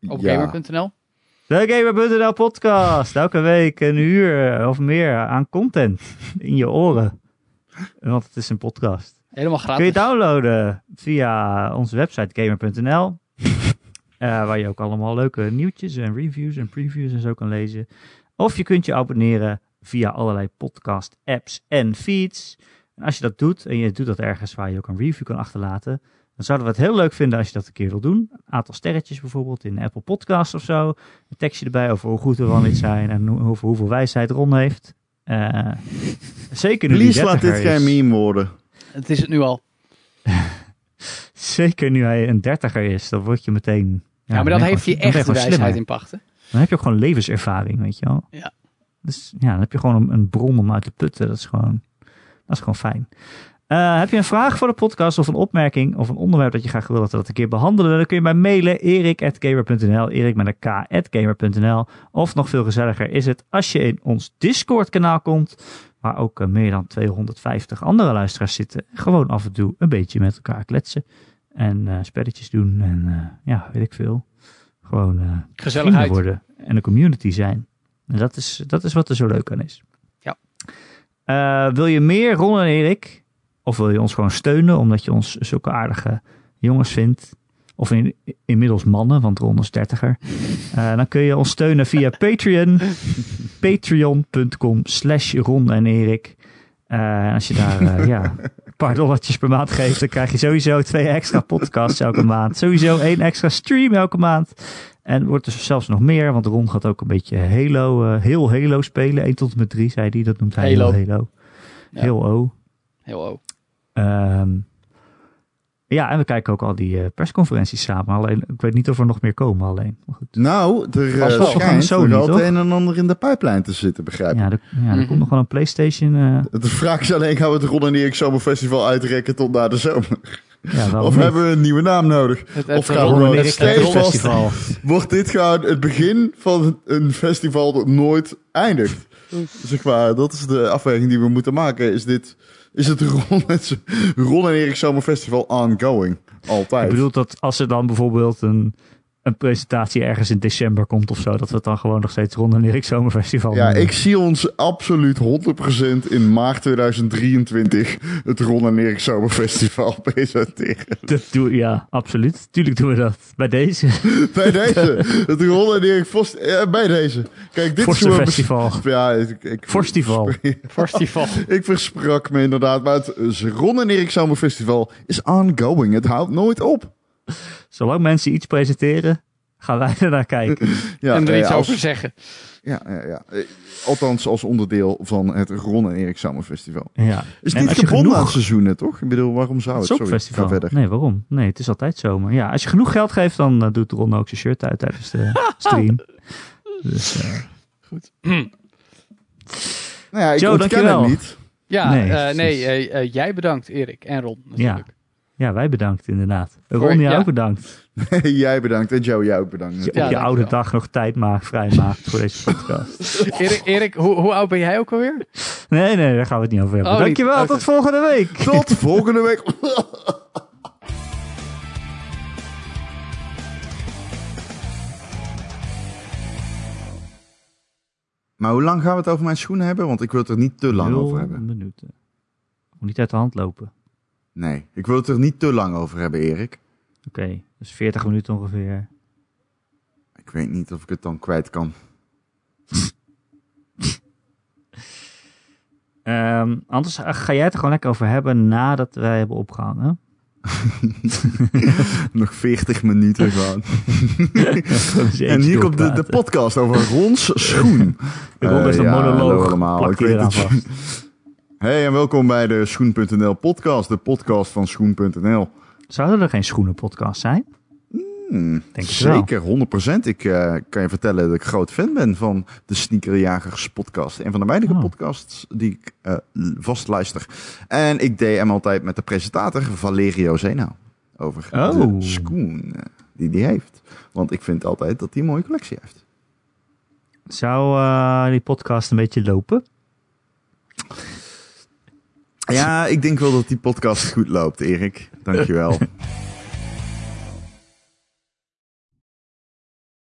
Op ja. gamer.nl? De Gamer.nl podcast. Elke week een uur of meer aan content in je oren. Want het is een podcast. Helemaal gratis. Kun je downloaden via onze website gamer.nl. uh, waar je ook allemaal leuke nieuwtjes en reviews en previews en zo kan lezen. Of je kunt je abonneren via allerlei podcast apps en feeds. En als je dat doet en je doet dat ergens waar je ook een review kan achterlaten, dan zouden we het heel leuk vinden als je dat een keer wil doen. Een aantal sterretjes bijvoorbeeld in Apple Podcasts of zo. Een tekstje erbij over hoe goed we wel niet zijn en over hoeveel wijsheid Ron heeft. Uh, zeker nu Please laat dit geen meme worden. Het is het nu al. zeker nu hij een dertiger is, dan word je meteen... Ja, ja maar dan, heeft hij echt wijsheid slimmer. in pachten. Dan heb je ook gewoon levenservaring, weet je wel. Ja. Dus ja, dan heb je gewoon een, een bron om uit te putten. Dat is gewoon... Dat is gewoon fijn. Eh, heb je een vraag voor de podcast of een opmerking of een onderwerp dat je graag wil dat we dat een keer behandelen? Dan kun je mij mailen erik.gamer.nl, erik met een k.gamer.nl. Of nog veel gezelliger is het als je in ons Discord kanaal komt, waar ook eh, meer dan 250 andere luisteraars zitten. Gewoon af en toe een beetje met elkaar kletsen en eh, spelletjes doen en ja, weet ik veel. Gewoon Gezelligheid. worden en een community zijn. En dat is, dat is wat er zo leuk aan is. Ja. Eh, wil je meer Ron en Erik? Of wil je ons gewoon steunen omdat je ons zulke aardige jongens vindt? Of in, inmiddels mannen, want Ron is dertiger. Eh, dan kun je ons steunen via Patreon. Patreon.com slash Ron en Erik. Eh, als je daar ja, een paar dollartjes per maand geeft, dan krijg je sowieso twee extra podcasts elke maand. Sowieso één extra stream elke maand. En wordt er zelfs nog meer, want Ron gaat ook een beetje Halo, eh, heel Halo spelen. 1 tot en met 3, zei hij. Dat noemt hij heel Halo. Halo. Ja. Heel O. Heel oh. Ehm, ja, en we kijken ook al die eh, persconferenties samen. Alleen, ik weet niet of er nog meer komen alleen. Maar goed. Nou, er uh, wel schijnt toch? het een en ander in de pijplijn te zitten, begrijp ik. Ja, er, ja, er Mhm. komt nog wel een PlayStation. eh, De vraag is alleen, gaan we het Ron en Erik Zomerfestival uitrekken tot na de zomer? Ja, Of niet? hebben we een nieuwe naam nodig? Het, Of het, gaan we en het Erik steeds vast- Festival. Wordt dit gewoon het begin van een festival dat nooit eindigt? Zeg maar, dat is de afweging die we moeten maken. Is dit, is het Ron, en- Ron en Erik Zomerfestival ongoing? Altijd. Ik bedoel dat als er dan bijvoorbeeld een, een presentatie ergens in december komt of zo, dat we het dan gewoon nog steeds rond een Erik Zomerfestival Ja, ik zie ons absoluut 100% in maart 2023 het Ron en Erik Zomerfestival presenteren. Dat doe, ja, absoluut. Tuurlijk doen we dat. Bij deze. Bij deze, het Ron en Erik Vos, eh, bij deze. Kijk, dit is Festival. Ja, ik, ik, Festival. festival. ik versprak me inderdaad, maar het Ron en Erik Zomerfestival is ongoing. Het houdt nooit op. Zolang mensen iets presenteren, gaan wij ernaar kijken. Ja, en er eh, iets als- over zeggen. Ja, ja, ja. Eh, Althans, als onderdeel van het Ron en Erik Zomerfestival. Ja. Is En niet als je gebonden genoeg- aan seizoenen, toch? Ik bedoel, waarom zou Het het? is ook Sorry, festival. verder. Nee, waarom? Nee, het is altijd zomer. Ja, als je genoeg geld geeft, dan eh, doet Ron ook zijn shirt uit tijdens de stream. Dus, eh, Nou ja, ik Joe, ontken dankjewel. het niet. Ja, Nee, nee, jij bedankt Erik en Ron natuurlijk. ja, wij bedankt inderdaad. Ron, jij ja. ook bedankt. jij bedankt en Joe, jij ook bedankt. Dat je Ja, op je oude dag nog tijd maakt, vrij maakt voor deze podcast. Erik, Erik hoe, hoe oud ben jij ook alweer? Nee, nee, daar gaan we het niet over hebben. Oh. Dankjewel, tot volgende week. Tot volgende week. Maar hoe lang gaan we het over mijn schoenen hebben? Want ik wil het er niet te lang Nul over hebben. minuten. Moet niet uit de hand lopen. Nee, ik wil het er niet te lang over hebben, Erik. Oké, dus 40 minuten ongeveer. Ik weet niet of ik het dan kwijt kan. Ehm, anders ga jij het er gewoon lekker over hebben nadat wij hebben opgehangen. Nog 40 minuten gewoon. En hier komt de, de podcast over Rons schoen. Ron is Eh, een ja, monoloog. hallo allemaal. Plak Ik weet het. Hey en welkom bij de Schoen.nl podcast, de podcast van Schoen.nl. Zouden er geen schoenenpodcast zijn? Hmm, Denk zeker, 100%. Ik eh, kan je vertellen dat ik groot fan ben van de Sneakerjagers podcast. Een van de weinige Oh. podcasts die ik eh, vast luister. En ik DM altijd met de presentator Valerio Zeno over Oh. de schoen eh, die die heeft. Want ik vind altijd dat hij een mooie collectie heeft. Zou die podcast een beetje lopen? Ja, ik denk wel dat die podcast goed loopt, Erik. Dankjewel.